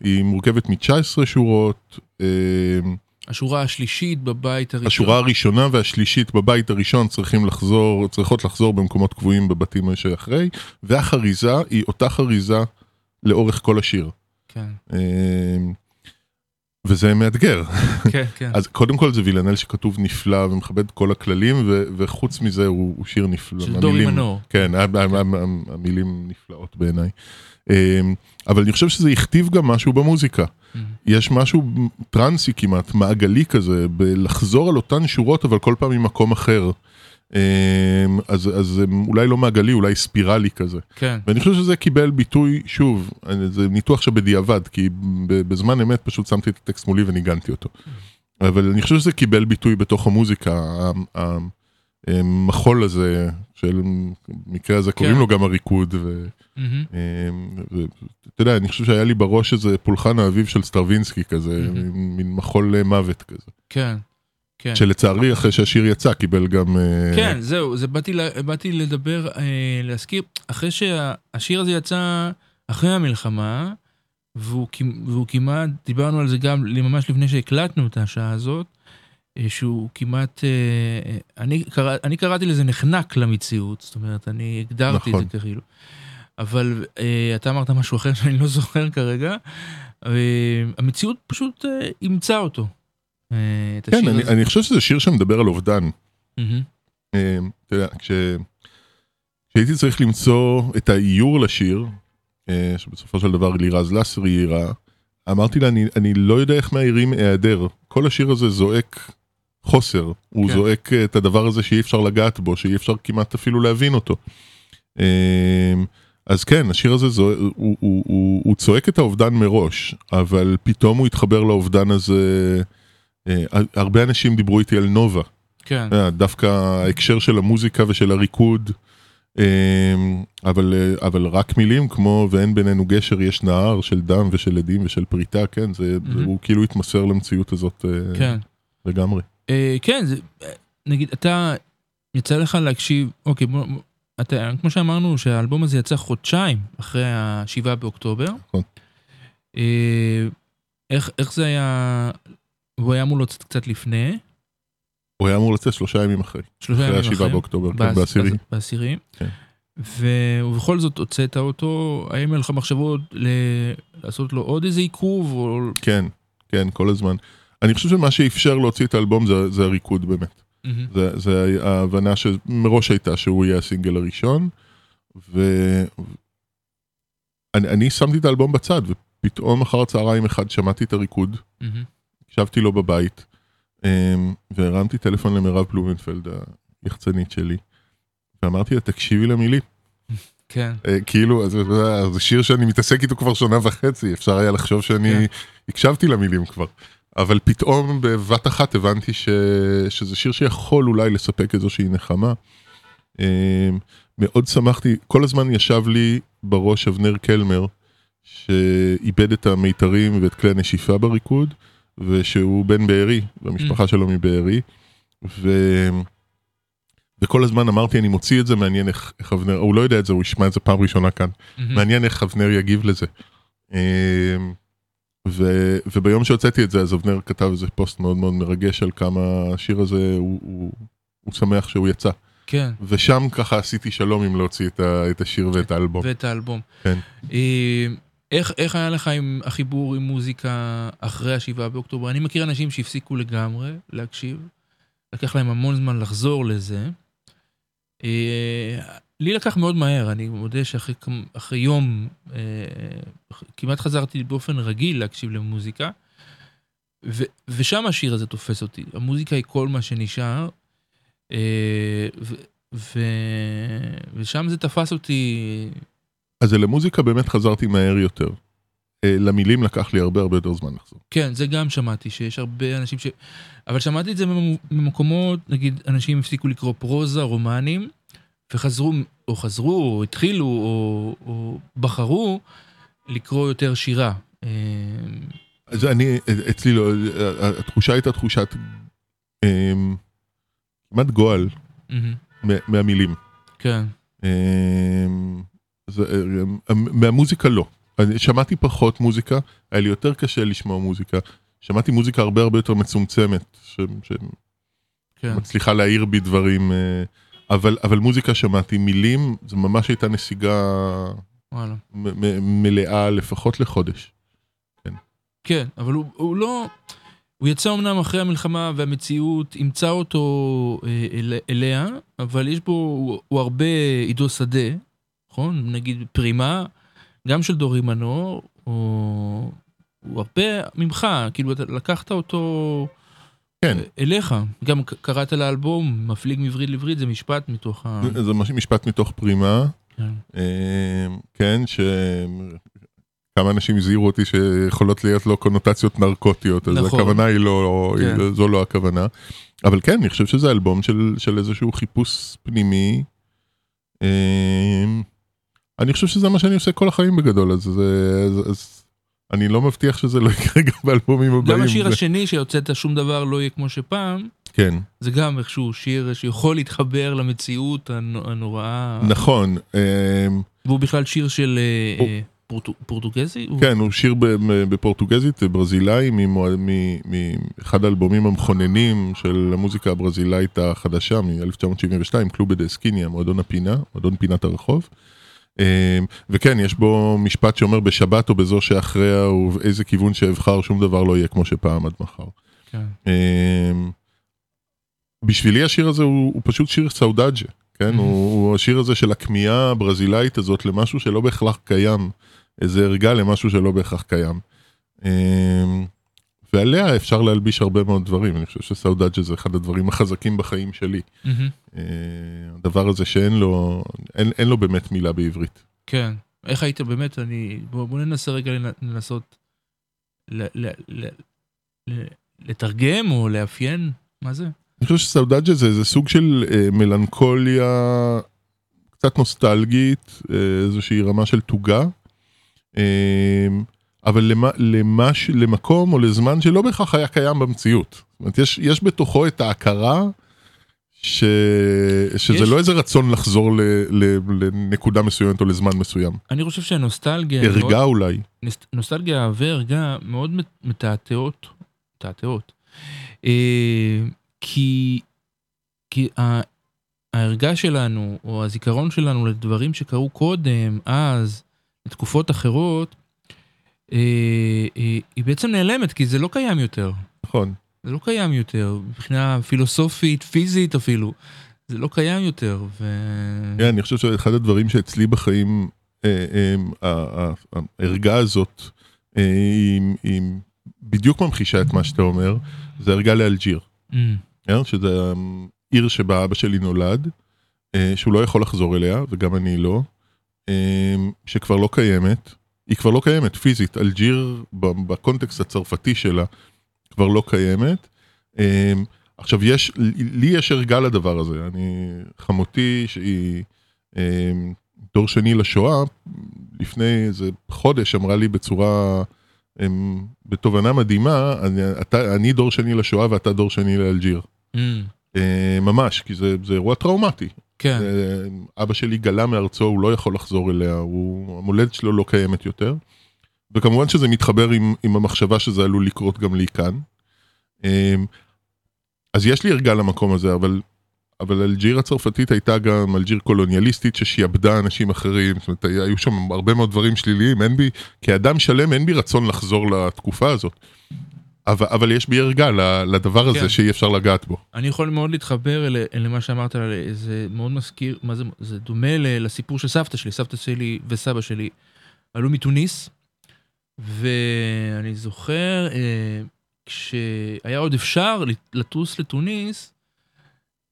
היא מורכבת מ-19 שורות, אה, השורה השלישית בבית הראשון. השורה הראשונה והשלישית בבית הראשון צריכים לחזור, צריכות לחזור במקומות קבועים בבתים שאחרי, והחריזה היא אותה חריזה לאורך כל השיר. כן, אה, וזה מאתגר. כן, כן. אז קודם כל זה וילנל שכתוב נפלא ומכבד כל הכללים, וחוץ מזה הוא, שיר נפלא. של דורי מנור. כן, המילים נפלאות בעיניי. אה, אבל אני חושב שזה הכתיב גם משהו במוזיקה. יש משהו טרנסי כמעט, מעגלי כזה, בלחזור על אותן שורות אבל כל פעם ממקום אחר. אה, אז, אז אולי לא מעגלי, אולי ספירלי כזה. כן, ואני חושב שזה קיבל ביטוי, שוב, זה ניתוח שבדיעבד, כי בזמן אמת פשוט שמתי את הטקסט מולי וניגנתי אותו. אבל אני חושב שזה קיבל ביטוי בתוך המוזיקה, המחול הזה, של במקרה הזה קוראים כן. לו גם הריקוד. ו- מהמם. ואתה יודע, אני חושב שהיה לי בראש איזה פולחן האביב של סטרווינסקי כזה, מין מחול מוות כזה. כן, כן. שלצערי אחרי שהשיר יצא קיבל גם... אה, כן, זהו, זה באתי, באתי לדבר, אה, להזכיר, אחרי שהשיר הזה יצא אחרי המלחמה, והוא, והוא כמעט, דיברנו על זה גם ממש לפני שהקלטנו את השעה הזאת, אה, שהוא כמעט, אה, אני, קרא, אני קראתי לזה נחנק למציאות, זאת אומרת, אני הגדרתי נכון. את זה כאילו. אבל אה, אתה אמרת משהו אחר שאני לא זוכר כרגע. המציאות פשוט אימצה אותו. אה, את כן, השיר אני, הזה. אני חושב שזה שיר שמדבר על אובדן. אה, אתה יודע, כש... כשהייתי צריך למצוא את האיור לשיר, אה, שבסופו של דבר לירז לסרי יירה, אמרתי לה, אני, אני לא יודע איך מאיירים היעדר. כל השיר הזה זועק חוסר, הוא כן. זועק אה, את הדבר הזה שאי אפשר לגעת בו, שאי אפשר כמעט אפילו להבין אותו. אז כן, השיר הזה זו, הוא, הוא, הוא, הוא צועק את האובדן מראש, אבל פתאום הוא התחבר לאובדן הזה, הרבה אנשים דיברו איתי על נובה. כן. אה, דווקא ההקשר של המוזיקה ושל הריקוד, אה, אבל, אה, אבל רק מילים כמו ואין בינינו גשר יש נהר של דם ושל עדים ושל פריטה, כן, זה, מהמם. הוא כאילו התמסר למציאות הזאת אה, כן. לגמרי. אה, כן, זה, אה, נגיד, אתה, יצא לך להקשיב, אוקיי, בוא, אתה, כמו שאמרנו, שהאלבום הזה יצא חודשיים אחרי ה-7 באוקטובר. נכון. אה, איך, איך זה היה, הוא היה אמור לצאת קצת לפני, הוא היה אמור לצאת שלושה ימים אחרי, שלושה אחרי ימים השבעה באוקטובר, כן, בעש- בעשירי. בעש- בעשירי. כן. ו- ובכל זאת הוצאת אותו, האם היה לך מחשבות ל- לעשות לו עוד איזה עיכוב, או... כן, כן, כל הזמן. אני חושב שמה שאפשר להוציא את האלבום זה, זה הריקוד באמת. מהמם. זה, זה ההבנה שמראש הייתה שהוא יהיה הסינגל הראשון, ואני אני שמתי את האלבום בצד, ופתאום אחר הצהריים אחד שמעתי את הריקוד, מהמם. הקשבתי לו בבית, אמ, והרמתי טלפון למירב בלומנפלד, היחצנית שלי, ואמרתי לה, תקשיבי למילים. כן, אה, כאילו, זה שיר שאני מתעסק איתו כבר שנה וחצי, אפשר היה לחשוב שאני כן. הקשבתי למילים כבר. אבל פתאום בבת אחת הבנתי ש... שזה שיר שיכול אולי לספק איזושהי נחמה. אה, מאוד שמחתי, כל הזמן ישב לי בראש אבנר קלמר, שאיבד את המיתרים ואת כלי הנשיפה בריקוד, ושהוא בן בארי, והמשפחה שלו מבארי. ו... וכל הזמן אמרתי, אני מוציא את זה, מעניין איך, איך אבנר, הוא לא יודע את זה, הוא ישמע את זה פעם ראשונה כאן. מהמם. מעניין איך אבנר יגיב לזה. אמ, ו, וביום שהוצאתי את זה, אז אבנר כתב איזה פוסט מאוד מאוד מרגש על כמה השיר הזה, הוא, הוא, הוא שמח שהוא יצא. כן. ושם ככה עשיתי שלום עם להוציא את, ה, את השיר ואת האלבום. ואת האלבום. כן. איך, איך היה לך עם החיבור עם מוזיקה אחרי השבעה באוקטובר? אני מכיר אנשים שהפסיקו לגמרי להקשיב, לקח להם המון זמן לחזור לזה. אה, לי לקח מאוד מהר, אני מודה שאחרי יום אה, כמעט חזרתי באופן רגיל להקשיב למוזיקה, ו, ושם השיר הזה תופס אותי. המוזיקה היא כל מה שנשאר, אה, ו, ו, ושם זה תפס אותי, אז למוזיקה באמת חזרתי מהר יותר. אה, למילים לקח לי הרבה הרבה יותר זמן לחזור. כן, זה גם שמעתי, שיש הרבה אנשים ש... אבל שמעתי את זה ממ- ממקומות, נגיד, אנשים הפסיקו לקרוא פרוזה, רומנים, וחזרו, או חזרו, או התחילו, או, או בחרו לקרוא יותר שירה. אה, אז אני, אצלי לא, התחושה הייתה תחושת אה, כמעט גועל מה- מהמילים. כן, זה, אה, מהמוזיקה לא. אני שמעתי פחות מוזיקה, היה לי יותר קשה לשמוע מוזיקה. שמעתי מוזיקה הרבה הרבה יותר מצומצמת, ש, כן. שמצליחה להעיר בי דברים, אה, אבל, אבל מוזיקה שמעתי, מילים, זו ממש הייתה נסיגה מלאה לפחות לחודש. כן, אבל הוא, הוא לא... הוא יצא אמנם אחרי המלחמה והמציאות אימצה אותו אה, אל, אליה, אבל יש בו, הוא הרבה עידו שדה, נכון? נגיד פרימה, גם של דורי מנור, או... הוא הרבה ממך, כאילו אתה לקחת אותו כן. אליך. גם קראת לאלבום, מפליג מברית לברית, זה משפט מתוך ה... זה מש- משפט מתוך פרימה, כן. אה, כן, שכמה אנשים הזהירו אותי שיכולות להיות לו קונוטציות נרקוטיות, אז נכון. הכוונה היא לא, כן. זו לא הכוונה. אבל כן, אני חושב שזה אלבום של, של איזשהו חיפוש פנימי. אני חושב שזה מה שאני עושה כל החיים בגדול, אז, זה- אז, אז אני לא מבטיח שזה לא יקרה גם באלבומים הבאים. גם השיר זה- השני שהוצאת שום דבר לא יהיה כמו שפעם, כן, זה גם איכשהו שיר שיכול להתחבר למציאות הנ- הנוראה. נכון. אה, והוא בכלל שיר של אה, הוא- פורטו- פורטוגזי? כן, הוא שיר בפורטוגזית, ברזילאי, ממוע- מ- מאחד האלבומים המכוננים של המוזיקה הברזילאית החדשה מ-1972, קלובה דה אסקיניה, מועדון הפינה, מועדון פינת הרחוב. אה, וכן, יש בו משפט שאומר בשבת או בזו שאחריה ובאיזה כיוון שאבחר, שום דבר לא יהיה כמו שפעם עד מחר. כן. אה, בשבילי השיר הזה הוא, הוא פשוט שיר סאודאג'ה, כן? Mhm. הוא, הוא השיר הזה של הכמיהה הברזילאית הזאת למשהו שלא בהכרח קיים, איזה ערגה למשהו שלא בהכרח קיים. ועליה אפשר להלביש הרבה מאוד דברים, אני חושב שסאודאג'ה זה אחד הדברים החזקים בחיים שלי. מהמם. אה, הדבר הזה שאין לו, אין, אין לו באמת מילה בעברית. כן. איך היית באמת, אני... בוא בוא ננסה רגע לנ- לנסות ל- ל- ל- ל- לתרגם או לאפיין, מה זה? אני חושב שסאודאג'ה זה איזה סוג של אה, מלנכוליה קצת נוסטלגית, אה, איזושהי רמה של תוגה, אה, אבל למה, למש, למקום או לזמן שלא בהכרח היה קיים במציאות. זאת אומרת, יש, יש בתוכו את ההכרה ש, שזה יש- לא איזה רצון לחזור ל, ל, לנקודה מסוימת או לזמן מסוים. אני חושב שהנוסטלגיה... ערגה מאוד- אולי. נוס- נוסטלגיה וערגה מאוד מת- מתעתעות, מתעתעות. אה, כי, כי הערגה שלנו, או הזיכרון שלנו לדברים שקרו קודם, אז, לתקופות אחרות, אה, אה, היא בעצם נעלמת, כי זה לא קיים יותר. נכון. זה לא קיים יותר, מבחינה פילוסופית, פיזית אפילו. זה לא קיים יותר, ו... כן, אני חושב שאחד הדברים שאצלי בחיים, אה, הערגה הזאת, היא, היא בדיוק ממחישה את מה שאתה אומר, זה ערגה לאלג'יר, Mm, כן? שזה עיר שבה אבא שלי נולד, שהוא לא יכול לחזור אליה, וגם אני לא, שכבר לא קיימת, היא כבר לא קיימת פיזית, אלג'יר בקונטקסט הצרפתי שלה כבר לא קיימת. אה, עכשיו יש, לי יש ערגה לדבר הזה, אני, חמותי שהיא אה, דור שני לשואה, לפני איזה חודש אמרה לי בצורה, אה, בתובנה מדהימה, אני, אתה, אני דור שני לשואה ואתה דור שני לאלג'יר. mm, ממש, כי זה, זה אירוע טראומטי. כן, אה, אבא שלי גלה מארצו, הוא לא יכול לחזור אליה, הוא, המולדת שלו לא קיימת יותר. וכמובן שזה מתחבר עם, עם המחשבה שזה עלול לקרות גם לי כאן. אה, אז יש לי ערגה למקום הזה, אבל, אבל אלג'יר הצרפתית הייתה גם אלג'יר קולוניאליסטית ששיעבדה אנשים אחרים, זאת אומרת, היו שם הרבה מאוד דברים שליליים, אין בי, כאדם שלם אין בי רצון לחזור לתקופה הזאת. אבל, אבל יש בי ערגה לדבר הזה כן. שאי אפשר לגעת בו. אני יכול מאוד להתחבר אל- למה שאמרת, זה מאוד מזכיר, מה זה, זה דומה לסיפור של סבתא שלי, סבתא שלי וסבא שלי עלו מתוניס, ואני זוכר, אה, כשהיה עוד אפשר לטוס לתוניס,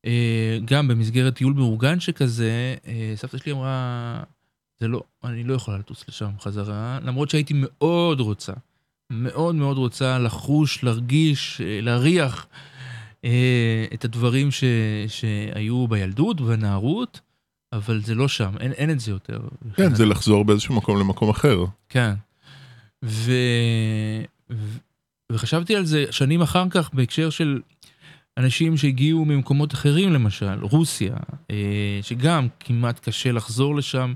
אה, גם במסגרת טיול מאורגן שכזה, אה, סבתא שלי אמרה, זה לא, אני לא יכולה לטוס לשם חזרה, למרות שהייתי מאוד רוצה, מאוד מאוד רוצה לחוש, להרגיש, אה, להריח אה, את הדברים ש, שהיו בילדות, בנערות, אבל זה לא שם, אין, אין את זה יותר. כן, זה לחזור באיזשהו מקום למקום אחר. כן. ו... ו... וחשבתי על זה שנים אחר כך בהקשר של אנשים שהגיעו ממקומות אחרים למשל, רוסיה, אה, שגם כמעט קשה לחזור לשם,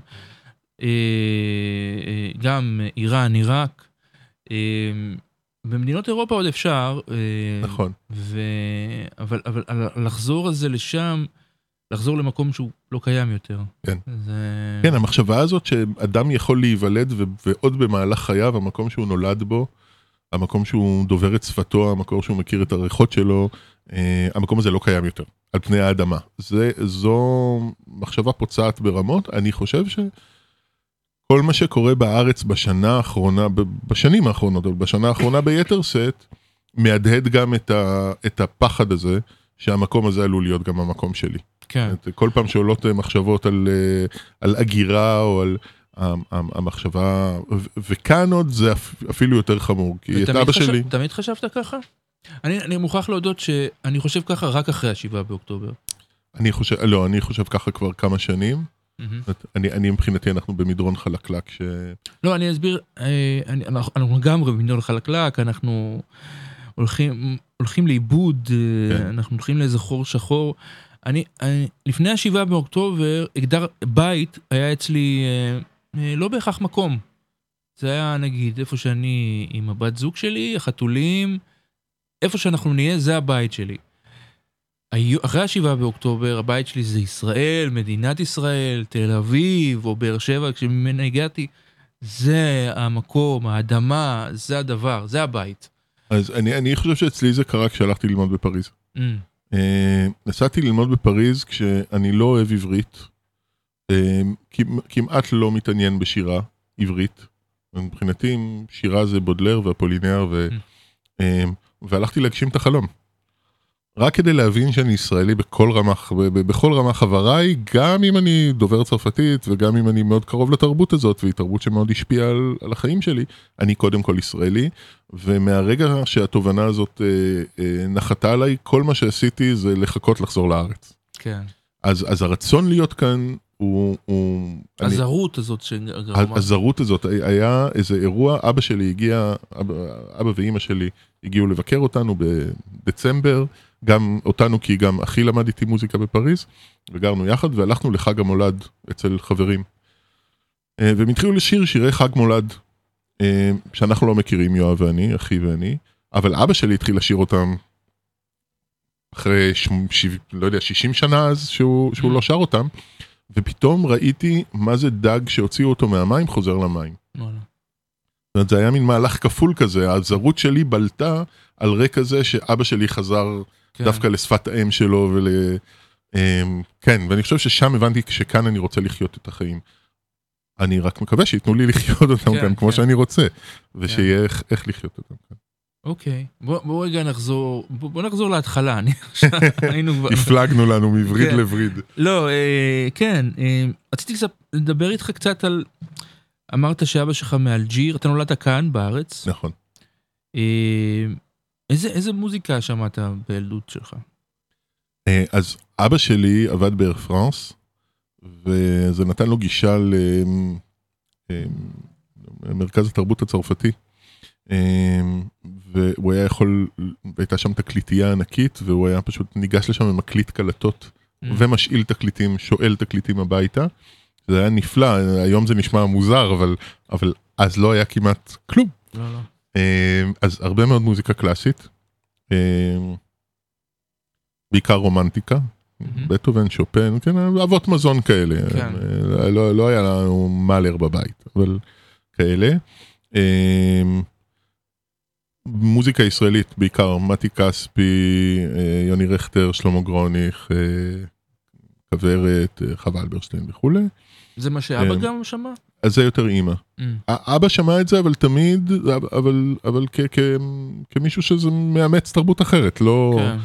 גם איראן, עיראק. אה, במדינות אירופה עוד אפשר. אה, נכון. ו... אבל, אבל לחזור על זה לשם, לחזור למקום שהוא לא קיים יותר. כן. זה... כן, המחשבה הזאת שאדם יכול להיוולד ו- ועוד במהלך חייו, המקום שהוא נולד בו, המקום שהוא דובר את שפתו, המקום שהוא מכיר את הריחות שלו, אה, המקום הזה לא קיים יותר, על פני האדמה. זה, זו מחשבה פוצעת ברמות, אני חושב שכל מה שקורה בארץ בשנה האחרונה, בשנים האחרונות, אבל בשנה האחרונה ביתר שאת, מהדהד גם את, ה, את הפחד הזה, שהמקום הזה עלול להיות גם המקום שלי. כן. את- כל פעם שעולות אה, מחשבות על, אה, על הגירה או על ה- ה- המחשבה, וכאן עוד זה אפ- אפילו יותר חמור, כי את אבא חשב- שלי, תמיד חשבת ככה? אני, אני מוכרח להודות שאני חושב ככה רק אחרי השבעה באוקטובר. אני חושב, לא, אני חושב ככה כבר כמה שנים, אני, אני מבחינתי אנחנו במדרון חלקלק, ש... לא, אני אסביר, אה, אני, אנחנו, אנחנו לגמרי במדרון חלקלק, אנחנו הולכים, הולכים לאיבוד, אה, כן. אנחנו הולכים לאיזה חור שחור. אני, אני, לפני השבעה באוקטובר, הגדר, בית היה אצלי אה, אה, לא בהכרח מקום. זה היה נגיד איפה שאני עם הבת זוג שלי, החתולים, איפה שאנחנו נהיה, זה הבית שלי. אחרי השבעה באוקטובר, הבית שלי זה ישראל, מדינת ישראל, תל אביב או באר שבע, כשממנה הגעתי, זה המקום, האדמה, זה הדבר, זה הבית. אז אני, אני חושב שאצלי זה קרה כשהלכתי ללמוד בפריז. Mm, אה, נסעתי ללמוד בפריז כשאני לא אוהב עברית, כמ- כמעט לא מתעניין בשירה עברית. מבחינתי שירה זה בודלר ואפולינר, ו, אה, והלכתי להגשים את החלום. רק כדי להבין שאני ישראלי בכל רמ"ח, בכל רמ"ח עבריי, גם אם אני דובר צרפתית וגם אם אני מאוד קרוב לתרבות הזאת, והיא תרבות שמאוד השפיעה על, על החיים שלי, אני קודם כל ישראלי, ומהרגע שהתובנה הזאת אה, אה, נחתה עליי, כל מה שעשיתי זה לחכות לחזור לארץ. כן. אז, אז הרצון להיות כאן הוא... הוא אני- הזרות הזאת שגרמה. הזרות הזאת, היה איזה אירוע, אבא שלי הגיע, אבא, אבא ואימא שלי הגיעו לבקר אותנו בדצמבר, גם אותנו כי גם אחי למד איתי מוזיקה בפריז, וגרנו יחד והלכנו לחג המולד אצל חברים. אה, והם התחילו לשיר שירי חג מולד, אה, שאנחנו לא מכירים, יואב ואני, אחי ואני, אבל אבא שלי התחיל לשיר אותם אחרי, ש... ש... לא יודע, 60 שנה אז שהוא, שהוא לא שר אותם. ופתאום ראיתי מה זה דג שהוציאו אותו מהמים חוזר למים. זאת אומרת, זה היה מין מהלך כפול כזה, הזרות שלי בלטה על רקע זה שאבא שלי חזר כן. דווקא לשפת האם שלו ול... אמ, כן, ואני חושב ששם הבנתי שכאן אני רוצה לחיות את החיים. אני רק מקווה שייתנו לי לחיות אותם כן, כאן כמו כן. שאני רוצה, ושיהיה איך, איך לחיות אותם כאן. אוקיי, בוא, בוא רגע נחזור, בוא, בוא נחזור להתחלה, אני היינו כבר... הפלגנו לנו מווריד כן. לווריד. לא, אה, כן, אה, רציתי. לדבר איתך קצת על... אמרת שאבא שלך מאלג'יר, אתה נולדת כאן בארץ. נכון. אה, איזה, איזה מוזיקה שמעת בילדות שלך? אה, אז אבא שלי עבד באר פרנס, וזה נתן לו גישה למרכז התרבות הצרפתי. אה, והוא היה יכול, הייתה שם תקליטייה ענקית, והוא היה פשוט ניגש לשם ומקליט קלטות, Mm. ומשאיל תקליטים, שואל תקליטים הביתה. זה היה נפלא, היום זה נשמע מוזר, אבל, אבל אז לא היה כמעט כלום. לא, לא. אה, אז הרבה מאוד מוזיקה קלאסית, אה, בעיקר רומנטיקה, מהמם. בטהובן, שופן, כן, אבות מזון כאלה, כן. לא, לא היה לנו מאלר בבית, אבל כאלה. מוזיקה ישראלית בעיקר, מתי כספי, אה, יוני רכטר, שלמה גרוניך, אה, כוורת, אה, חווה אלברשטיין וכולי. זה מה שאבא. גם שמע? אז זה יותר אימא. Mm. אבא שמע את זה אבל תמיד, אבל, אבל כ, כ, כמישהו שזה מאמץ תרבות אחרת, לא... כן.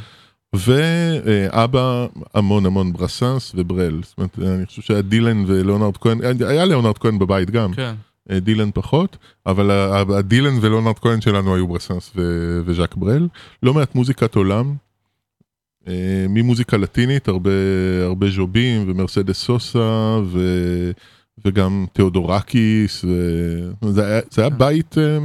ואבא המון המון ברסנס וברל, זאת אומרת אני חושב שהיה דילן ולאונרד כהן, היה לאונרד כהן בבית גם, כן. אה, דילן פחות, אבל הדילן ולאונרד כהן שלנו היו ברסנס וז'אק ברל, לא מעט מוזיקת עולם, אה, ממוזיקה לטינית, הרבה, הרבה ז'ובים ומרסדס סוסה ו... וגם תיאודורקיס, ו... זה היה, זה היה כן. בית אה,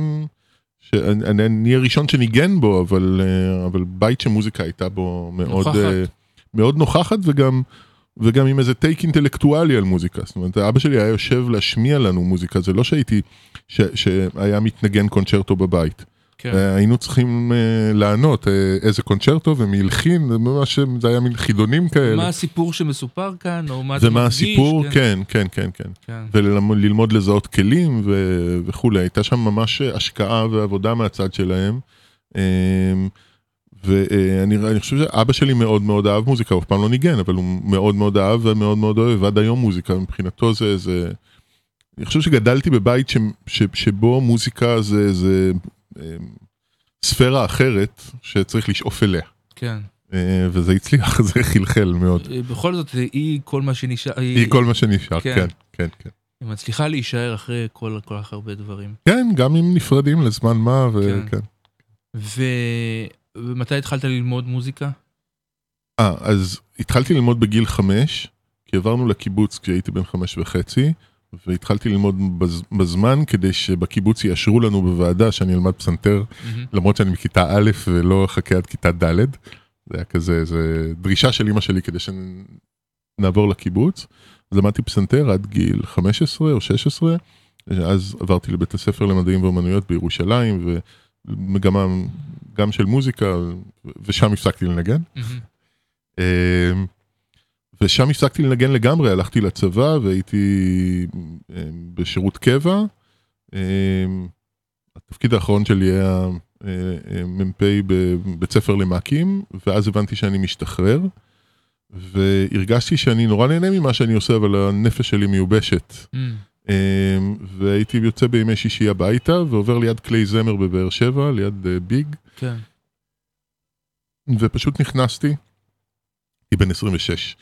שאני אני- הראשון שניגן בו, אבל, אבל בית שמוזיקה הייתה בו מאוד נוכחת. מאוד נוכחת וגם, וגם עם איזה טייק אינטלקטואלי על מוזיקה. זאת אומרת, אבא שלי היה יושב להשמיע לנו מוזיקה, זה לא שהייתי, ש, שהיה מתנגן קונצ'רטו בבית. כן. אה, היינו צריכים אה, לענות אה, איזה קונצ'רטו ומי הלחין, זה ממש, זה היה מין חידונים כאלה. מה הסיפור שמסופר כאן, או מה אתה מרגיש? הסיפור, כן, כן, כן, כן. כן. וללמוד לזהות כלים ו- וכולי, הייתה שם ממש השקעה ועבודה מהצד שלהם. אמ, ואני אני חושב שאבא שלי מאוד מאוד אהב מוזיקה, הוא אף פעם לא ניגן, אבל הוא מאוד מאוד אהב ומאוד מאוד אוהב עד היום מוזיקה, מבחינתו זה, זה... אני חושב שגדלתי בבית ש, ש, שבו מוזיקה זה, זה אמ, ספירה אחרת שצריך לשאוף אליה, כן. אה, וזה הצליח, זה חלחל מאוד. אה, בכל זאת, היא כל מה שנשאר, היא כל מה שנשאר, כן. כן, כן, כן. היא מצליחה להישאר אחרי כל כך הרבה דברים. כן, גם אם נפרדים לזמן מה, כן. וכן. ו... ומתי התחלת ללמוד מוזיקה? אה, אז התחלתי ללמוד בגיל חמש, כי עברנו לקיבוץ כשהייתי בן חמש וחצי, והתחלתי ללמוד בז, בזמן כדי שבקיבוץ יאשרו לנו בוועדה שאני אלמד פסנתר, מהמם. למרות שאני מכיתה א' ולא אחכה עד כיתה ד'. זה היה כזה, זה דרישה של אמא שלי כדי שנעבור לקיבוץ. אז למדתי פסנתר עד גיל 15 או 16, אז עברתי לבית הספר למדעים ואומנויות בירושלים, ומגמה גם של מוזיקה, ושם הפסקתי לנגן. מהמם. אמ, ושם הפסקתי לנגן לגמרי, הלכתי לצבא והייתי אמ, בשירות קבע. אמ, התפקיד האחרון שלי היה אה, אה, מ"פ בבית ספר למ"כים, ואז הבנתי שאני משתחרר, והרגשתי שאני נורא נהנה ממה שאני עושה, אבל הנפש שלי מיובשת. מהמם. אמ, והייתי יוצא בימי שישי הביתה, ועובר ליד כלי זמר בבאר שבע, ליד אה, ביג, כן. ופשוט נכנסתי, הייתי בן 26,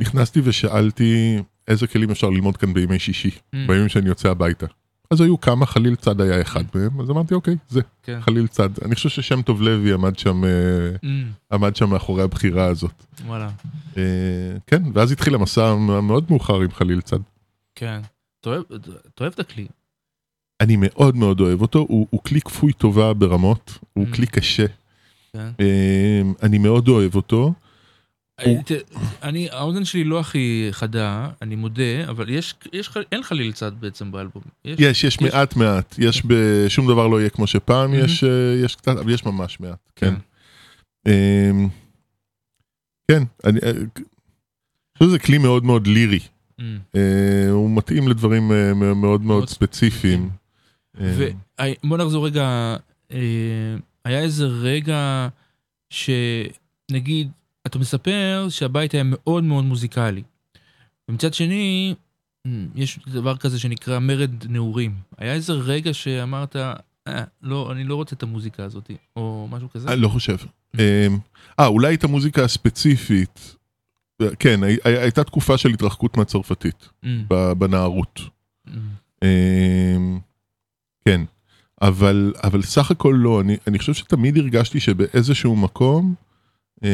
נכנסתי ושאלתי איזה כלים אפשר ללמוד כאן בימי שישי, מהמם. בימים שאני יוצא הביתה. אז היו כמה, חליל צד היה אחד מהם, אז אמרתי אוקיי, זה, כן. חליל צד. אני חושב ששם טוב לוי עמד שם, אה, מהמם. עמד שם מאחורי הבחירה הזאת. וואלה. אה, כן, ואז התחיל המסע המאוד מאוחר עם חליל צד. כן. אתה אוהב- אתה אוהב את הכלי. אני מאוד מאוד אוהב אותו, הוא, הוא כלי כפוי טובה ברמות, הוא Mm. כלי קשה. כן. אה, אני מאוד אוהב אותו. ת- אני, האוזן שלי לא הכי חדה, אני מודה, אבל יש, יש, אין חליל צד בעצם באלבום. יש, יש יש- מעט מעט, יש בשום דבר לא יהיה כמו שפעם, מהמם. יש, אה, יש קצת, אבל יש ממש מעט, כן. כן. אמ, כן, אני אה, אני חושב שזה כלי מאוד מאוד לירי. אה, הוא מתאים לדברים אה, מאוד מאוד ספציפיים. אה, ובוא נחזור רגע, אה, היה איזה רגע שנגיד, אתה מספר שהבית היה מאוד מאוד מוזיקלי. ומצד שני, יש דבר כזה שנקרא מרד נעורים. היה איזה רגע שאמרת, אה, לא, אני לא רוצה את המוזיקה הזאת, או משהו כזה? אני לא חושב. אה, אולי את המוזיקה הספציפית, אה, כן, הי- הי- הייתה תקופה של התרחקות מהצרפתית ב- בנערות. מ, אמ, כן, אבל, אבל סך הכל לא, אני, אני חושב שתמיד הרגשתי שבאיזשהו מקום, אמ,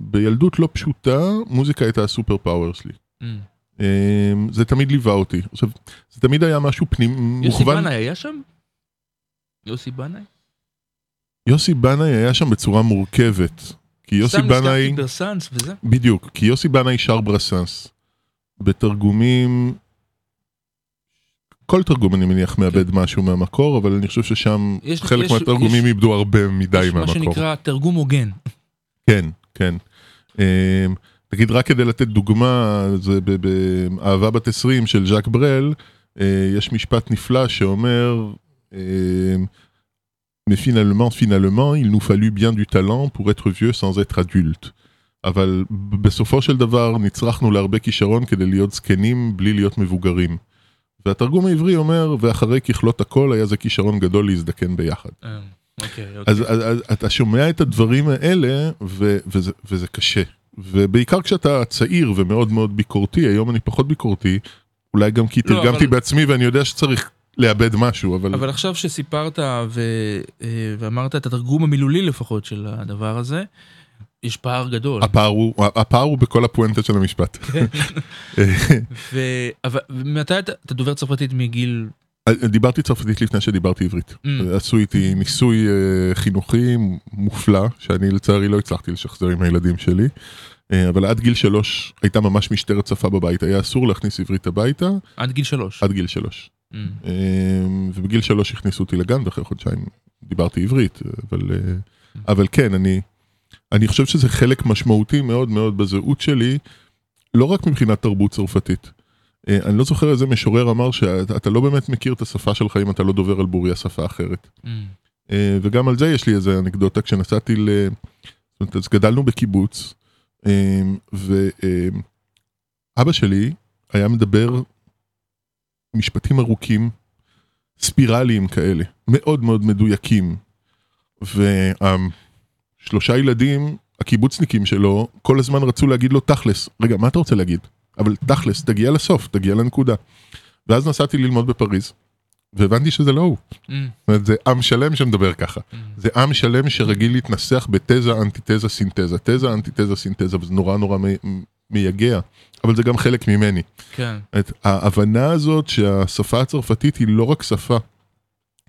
בילדות לא פשוטה, מוזיקה הייתה הסופר פאוור שלי. מ. אמ, זה תמיד ליווה אותי. עכשיו, זה תמיד היה משהו פנים, יוסי מוכוון. בנאי היה שם? יוסי בנאי? יוסי בנאי היה שם בצורה מורכבת. כי יוסי סתם בנאי, נזכרתי ברסאנס וזה? בדיוק, כי יוסי בנאי שר ברסנס. בתרגומים, כל תרגום אני מניח מאבד משהו מהמקור, אבל אני חושב ששם כן. יש- חלק יש- מהתרגומים יש- איבדו הרבה מדי יש מה מהמקור. שנקרא תרגום הוגן. כן, כן. אמ, תגיד, רק כדי לתת דוגמה, זה באהבה בת 20 של ז'אק ברל, אה, יש משפט נפלא שאומר, אמ, Mais finalement, finalement, il nous fallut bien du talent pour être vieux sans être adulte. אבל בסופו של דבר נצרכנו להרבה כישרון כדי להיות זקנים בלי להיות מבוגרים. והתרגום העברי אומר, ואחרי ככלות הכל היה זה כישרון גדול להזדקן ביחד. אה, אוקיי, אז, אוקיי. אז, אז אתה שומע את הדברים האלה, ו, וזה, וזה קשה. ובעיקר כשאתה צעיר ומאוד מאוד ביקורתי, היום אני פחות ביקורתי, אולי גם כי לא, תרגמתי אבל- בעצמי ואני יודע שצריך לאבד משהו, אבל... אבל עכשיו שסיפרת ו... אה, ואמרת את התרגום המילולי לפחות של הדבר הזה, יש פער גדול. הפער הוא, הפער הוא בכל הפואנטה של המשפט. ו... אבל ומתי אתה, אתה דובר צרפתית מגיל... דיברתי צרפתית לפני שדיברתי עברית. Mm. עשו איתי ניסוי אה, חינוכי מופלא, שאני לצערי לא הצלחתי לשחזר עם הילדים שלי. אה, אבל עד גיל שלוש הייתה ממש משטרת שפה בבית, היה אסור להכניס עברית הביתה עד גיל שלוש. עד גיל שלוש. Mm. ובגיל שלוש הכניסו אותי לגן ואחרי חודשיים דיברתי עברית, אבל, אה, אבל כן, אני, אני חושב שזה חלק משמעותי מאוד מאוד בזהות שלי, לא רק מבחינת תרבות צרפתית. אה, אני לא זוכר איזה משורר אמר שאתה אתה לא באמת מכיר את השפה שלך אם אתה לא דובר על בוריה שפה אחרת. Mm. אה, וגם על זה יש לי איזה אנקדוטה כשנסעתי ל... זאת אומרת, אז גדלנו בקיבוץ, אה, ואבא שלי היה מדבר משפטים ארוכים, ספירליים כאלה, מאוד מאוד מדויקים. ושלושה ילדים, הקיבוצניקים שלו, כל הזמן רצו להגיד לו תכלס. רגע, מה אתה רוצה להגיד? אבל תכלס, תגיע לסוף, תגיע לנקודה. ואז נסעתי ללמוד בפריז, והבנתי שזה לא הוא. Mm. זאת אומרת, זה עם שלם שמדבר ככה. Mm. זה עם שלם שרגיל להתנסח בתזה, אנטיתזה, סינתזה. תזה, אנטיתזה, סינתזה, וזה נורא נורא מייגע. אבל זה גם חלק ממני. כן. את ההבנה הזאת שהשפה הצרפתית היא לא רק שפה.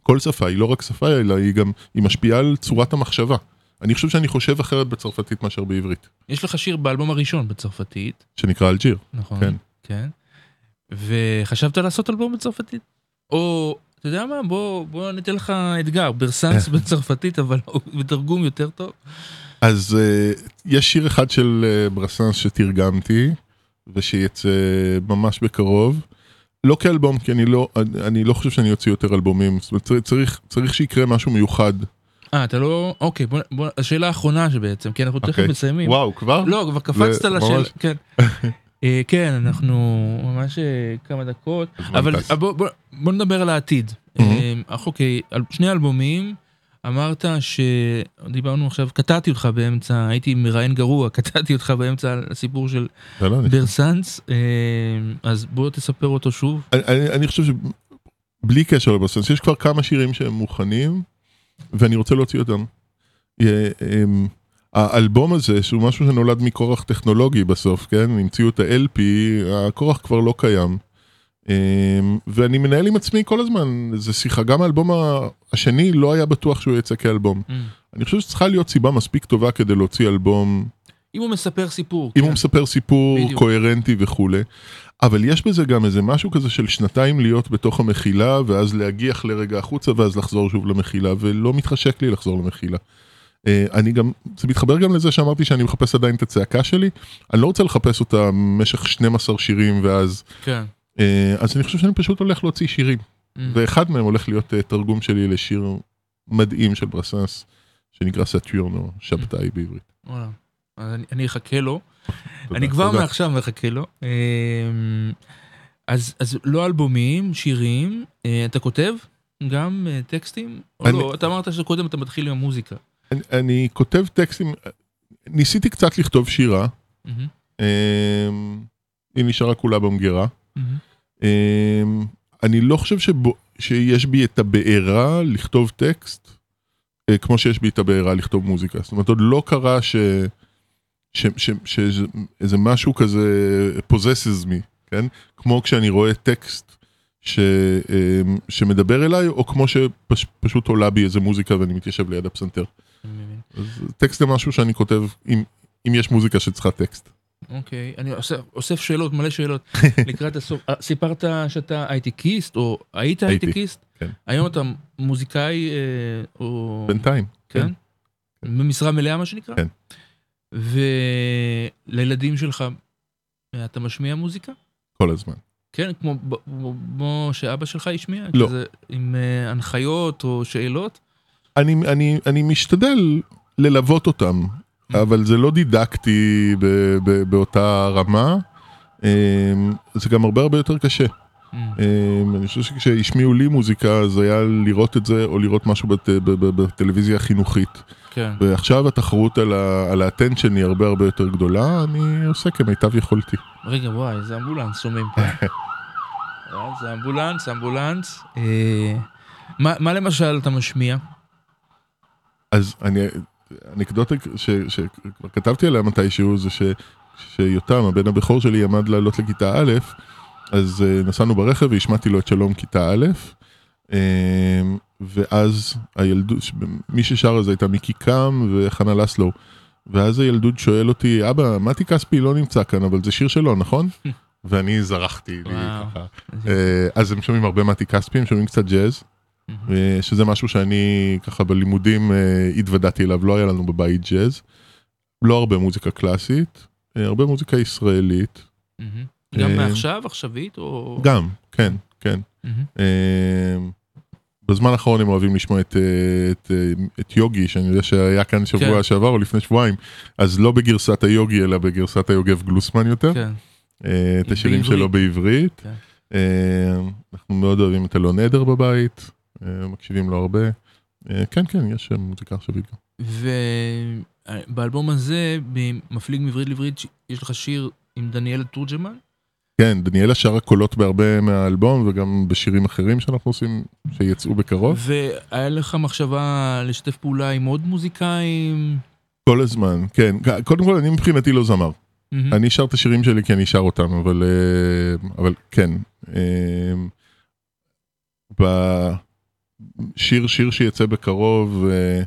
כל שפה היא לא רק שפה, אלא היא גם, היא משפיעה על צורת המחשבה. אני חושב שאני חושב אחרת בצרפתית מאשר בעברית, יש לך שיר באלבום הראשון בצרפתית, שנקרא אלג'יר. נכון? כן. כן. וחשבת לעשות אלבום בצרפתית? או, אתה יודע מה, בוא, בוא ניתן לך אתגר, ברסנס בצרפתית, אבל בתרגום יותר טוב. אז uh, יש שיר אחד של uh, ברסנס שתרגמתי, ושיצא ממש בקרוב. לא כאלבום, כי אני לא, אני, לא חושב שאני אוציא יותר אלבומים. זאת אומרת, צריך, צריך, שיקרה משהו מיוחד. אה, אתה לא... אוקיי, בוא, בוא, השאלה האחרונה שבעצם, כי אנחנו תכף אוקיי. מסיימים. וואו, כבר? לא, כבר קפצת זה לשאלה, ממש- כן. אה, כן, אנחנו ממש אה, כמה דקות, אבל. אה, בוא, בוא, בוא נדבר על העתיד. Mhm. אה, אוקיי, שני אלבומים, אמרת שדיברנו עכשיו, קטעתי אותך באמצע, הייתי מראיין גרוע, קטעתי אותך באמצע על הסיפור של לא, לא, ברסנס, אה, אז בוא תספר אותו שוב. אני, אני, אני חושב שבלי קשר לברסנס, יש כבר כמה שירים שהם מוכנים, ואני רוצה להוציא אותם. אמ, האלבום הזה, שהוא משהו שנולד מכורח טכנולוגי בסוף, כן? המציאו את ה-LP, הכורח כבר לא קיים. אמ, ואני מנהל עם עצמי כל הזמן, זה שיחה, גם האלבום השני לא היה בטוח שהוא יצא כאלבום. Mm. אני חושב שצריכה להיות סיבה מספיק טובה כדי להוציא אלבום אם הוא מספר סיפור. אם כן. הוא מספר סיפור. קוהרנטי וכולי. אבל יש בזה גם איזה משהו כזה של שנתיים להיות בתוך המחילה, ואז להגיח לרגע החוצה, ואז לחזור שוב למחילה, ולא מתחשק לי לחזור למחילה. אה, אני גם, זה מתחבר גם לזה שאמרתי שאני מחפש עדיין את הצעקה שלי, אני לא רוצה לחפש אותה במשך 12 שירים ואז, כן. אה, אז אני חושב שאני פשוט הולך להוציא שירים, Mm. ואחד מהם הולך להיות אה, תרגום שלי לשיר מדהים של ברסנס, שנקרא סאטיורן או שבתאי בעברית. וואלה. אני, אני אחכה לו. תודה, אני כבר תודה. מעכשיו מחכה לו. אמ, אז, אז לא אלבומים, שירים, אה, אתה כותב גם טקסטים? או אני- לא? אתה אמרת שקודם אתה מתחיל עם המוזיקה. אני, אני כותב טקסטים, ניסיתי קצת לכתוב שירה, אמ, היא נשארה כולה במגירה. מהמם. אמ, אני לא חושב שבו, שיש בי את הבעירה לכתוב טקסט, אה, כמו שיש בי את הבעירה לכתוב מוזיקה. זאת אומרת, עוד לא קרה ש... שאיזה משהו כזה possesses me, כן? כמו כשאני רואה טקסט ש, אמ, שמדבר אליי, או כמו שפשוט עולה בי איזה מוזיקה ואני מתיישב ליד הפסנתר. מבין. אז טקסט זה משהו שאני כותב, אם, אם יש מוזיקה שצריכה טקסט. אוקיי, אני אוסף, אוסף שאלות, מלא שאלות לקראת הסוף. אה, סיפרת שאתה הייטקיסט, או היית הייטקיסט? כן. היום אתה מוזיקאי, אה, או... בינתיים. כן? כן. במשרה מלאה מה שנקרא? כן. ולילדים שלך, אתה משמיע מוזיקה? כל הזמן. כן, כמו כמו שאבא שלך השמיע? לא. כזה עם אה, הנחיות או שאלות? אני, אני, אני משתדל ללוות אותם, אבל זה לא דידקטי ב, ב, באותה רמה. אמ, זה גם הרבה הרבה יותר קשה. אמ, אני חושב שכשהשמיעו לי מוזיקה זה היה לראות את זה או לראות משהו בטלוויזיה החינוכית. כן. ועכשיו התחרות על, האטנשן היא הרבה הרבה יותר גדולה, אני עושה כמיטב יכולתי. רגע, וואי, איזה אמבולנס שומעים פה. זה אמבולנס, אמבולנס. אה, מה למשל אתה משמיע? אז אני, אנקדוטה שכבר כתבתי עליה מתישהו זה ש, שיותם, הבן הבכור שלי, עמד לעלות לכיתה א', אז uh, נסענו ברכב והשמעתי לו את שלום כיתה א', um, ואז הילדות, מי ששר זה הייתה מיקי קם וחנה לסלו. ואז הילדוד שואל אותי, אבא, מתי כספי לא נמצא כאן, אבל זה שיר שלו, נכון? ואני זרחתי לי. ככה. אה, אז הם שומעים הרבה מתי כספי, הם שומעים קצת ג'אז. אה, שזה משהו שאני ככה בלימודים אה, התוודעתי אליו, לא היה לנו בבית ג'אז. לא הרבה מוזיקה קלאסית, אה, הרבה מוזיקה ישראלית. גם מעכשיו, עכשווית, או... גם, כן, כן. בזמן האחרון הם אוהבים לשמוע את, את, את יוגי, שאני יודע שהיה כאן שבוע כן. שעבר או לפני שבועיים, אז לא בגרסת היוגי אלא בגרסת היוגב גלוסמן יותר, כן. את השירים בעברית. שלו בעברית. כן. אנחנו מאוד אוהבים את אלון עדר בבית, מקשיבים לו הרבה. אה, כן, כן, יש מוזיקה עכשווית גם. ובאלבום הזה, במפליג מעברית לעברית, יש לך שיר עם דניאל תורג'מן? כן, דניאלה שרה קולות בהרבה מהאלבום וגם בשירים אחרים שאנחנו עושים, שיצאו בקרוב. והיה לך מחשבה לשתף פעולה עם עוד מוזיקאים? כל הזמן, כן. קודם כל, אני מבחינתי לא זמר. מהמם. אני שר את השירים שלי כי אני שר אותם, אבל, אה, אבל כן. אה, בשיר, שיר שיצא בקרוב, אה,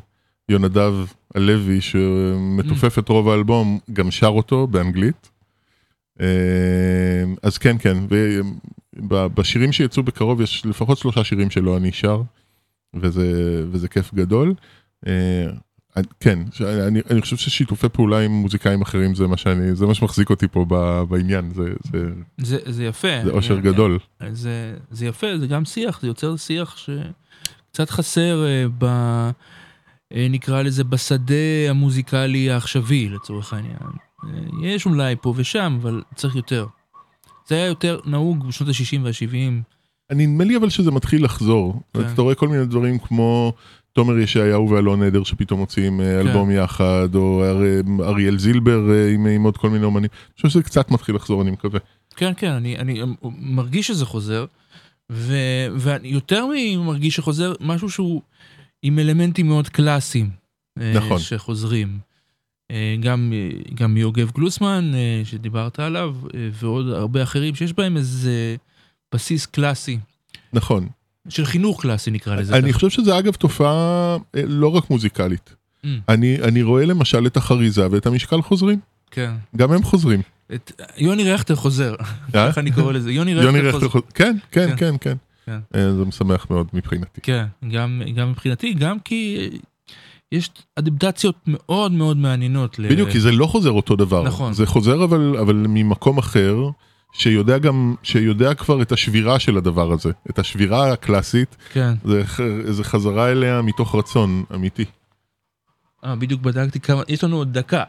יונדב הלוי, שמתופף את רוב האלבום, גם שר אותו באנגלית. אה, אז כן, כן, ובשירים שיצאו בקרוב יש לפחות שלושה שירים שלא אני שר, וזה, וזה כיף גדול. אה, כן, אני, אני חושב ששיתופי פעולה עם מוזיקאים אחרים זה מה שאני, זה מה שמחזיק אותי פה ב, בעניין, זה, זה, זה, זה יפה. זה אושר גדול. זה, זה יפה, זה גם שיח, זה יוצר שיח שקצת חסר אה, ב... אה, נקרא לזה בשדה המוזיקלי העכשווי לצורך העניין. אה, יש אולי פה ושם, אבל צריך יותר. זה היה יותר נהוג בשנות ה-60 וה-70. אני נדמה לי אבל שזה מתחיל לחזור. כן. אתה רואה כל מיני דברים כמו תומר ישעיהו ואלון עדר שפתאום מוציאים כן. אלבום יחד, או אר- אריאל זילבר עם, עם עוד כל מיני אומנים. אני חושב שזה קצת מתחיל לחזור, אני מקווה. כן, כן, אני, אני מרגיש שזה חוזר, ו, ויותר ממרגיש שחוזר, משהו שהוא עם אלמנטים מאוד קלאסיים. אה, נכון. שחוזרים. אה, גם, אה, גם מיוגב גלוסמן, שדיברת עליו, ועוד הרבה אחרים שיש בהם איזה בסיס קלאסי, נכון. של חינוך קלאסי נקרא לזה. אני ככה. חושב שזה אגב תופעה לא רק מוזיקלית. Mm, אני, אני רואה למשל את החריזה ואת המשקל חוזרים. כן. גם הם חוזרים. את, יוני רכטר חוזר, אה? איך אני קורא לזה? יוני רכטר חוזר. כן, כן, כן. כן, כן. כן. אה, זה משמח מאוד מבחינתי. כן, גם, גם מבחינתי, גם כי יש אדפטציות מאוד מאוד מעניינות. בדיוק, כי זה לא חוזר אותו דבר. נכון. זה חוזר אבל, אבל ממקום אחר, שיודע גם, שיודע כבר את השבירה של הדבר הזה. את השבירה הקלאסית, כן. זה, זה חזרה אליה מתוך רצון אמיתי. אה, בדיוק בדקתי כמה, יש לנו עוד דקה.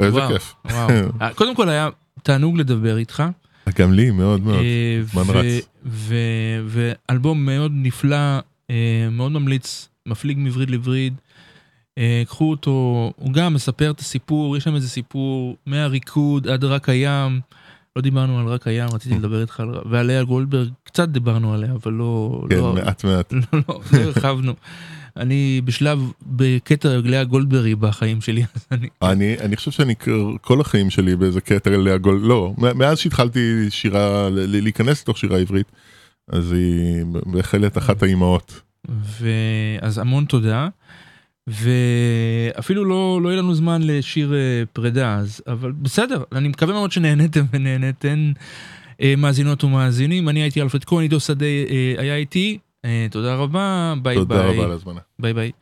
איזה וואו, כיף. וואו. אה, קודם כל היה תענוג לדבר איתך. גם לי, מאוד מאוד. אה, זמן ו- רץ. ואלבום מאוד נפלא, אה, מאוד ממליץ, מפליג לעברית. אה, קחו אותו, הוא גם מספר את הסיפור, יש שם איזה סיפור מהריקוד עד רק הים. לא דיברנו על רק הים, רציתי לדבר איתך על... ועל לאה גולדברג, קצת דיברנו עליה, אבל לא... כן, לא, מעט מעט. לא, לא, לא הרחבנו. אני בשלב, בקטע לאה גולדברי בחיים שלי, אז אני... אני, חושב שאני כל החיים שלי באיזה קטע לעגול, לא, מ- מאז שהתחלתי שירה, להיכנס לתוך שירה עברית, אז היא בהחלט אחת האימהות. ואז המון תודה. ואפילו לא, לא יהיה לנו זמן לשיר אה, פרידה, אז, אבל בסדר, אני מקווה מאוד שנהניתם ונהניתן אה, מאזינות ומאזינים. אני הייתי אלפרד כהן, עידו שדה אה, היה איתי, תודה רבה, ביי תודה ביי. רבה על ההזמנה. ביי ביי.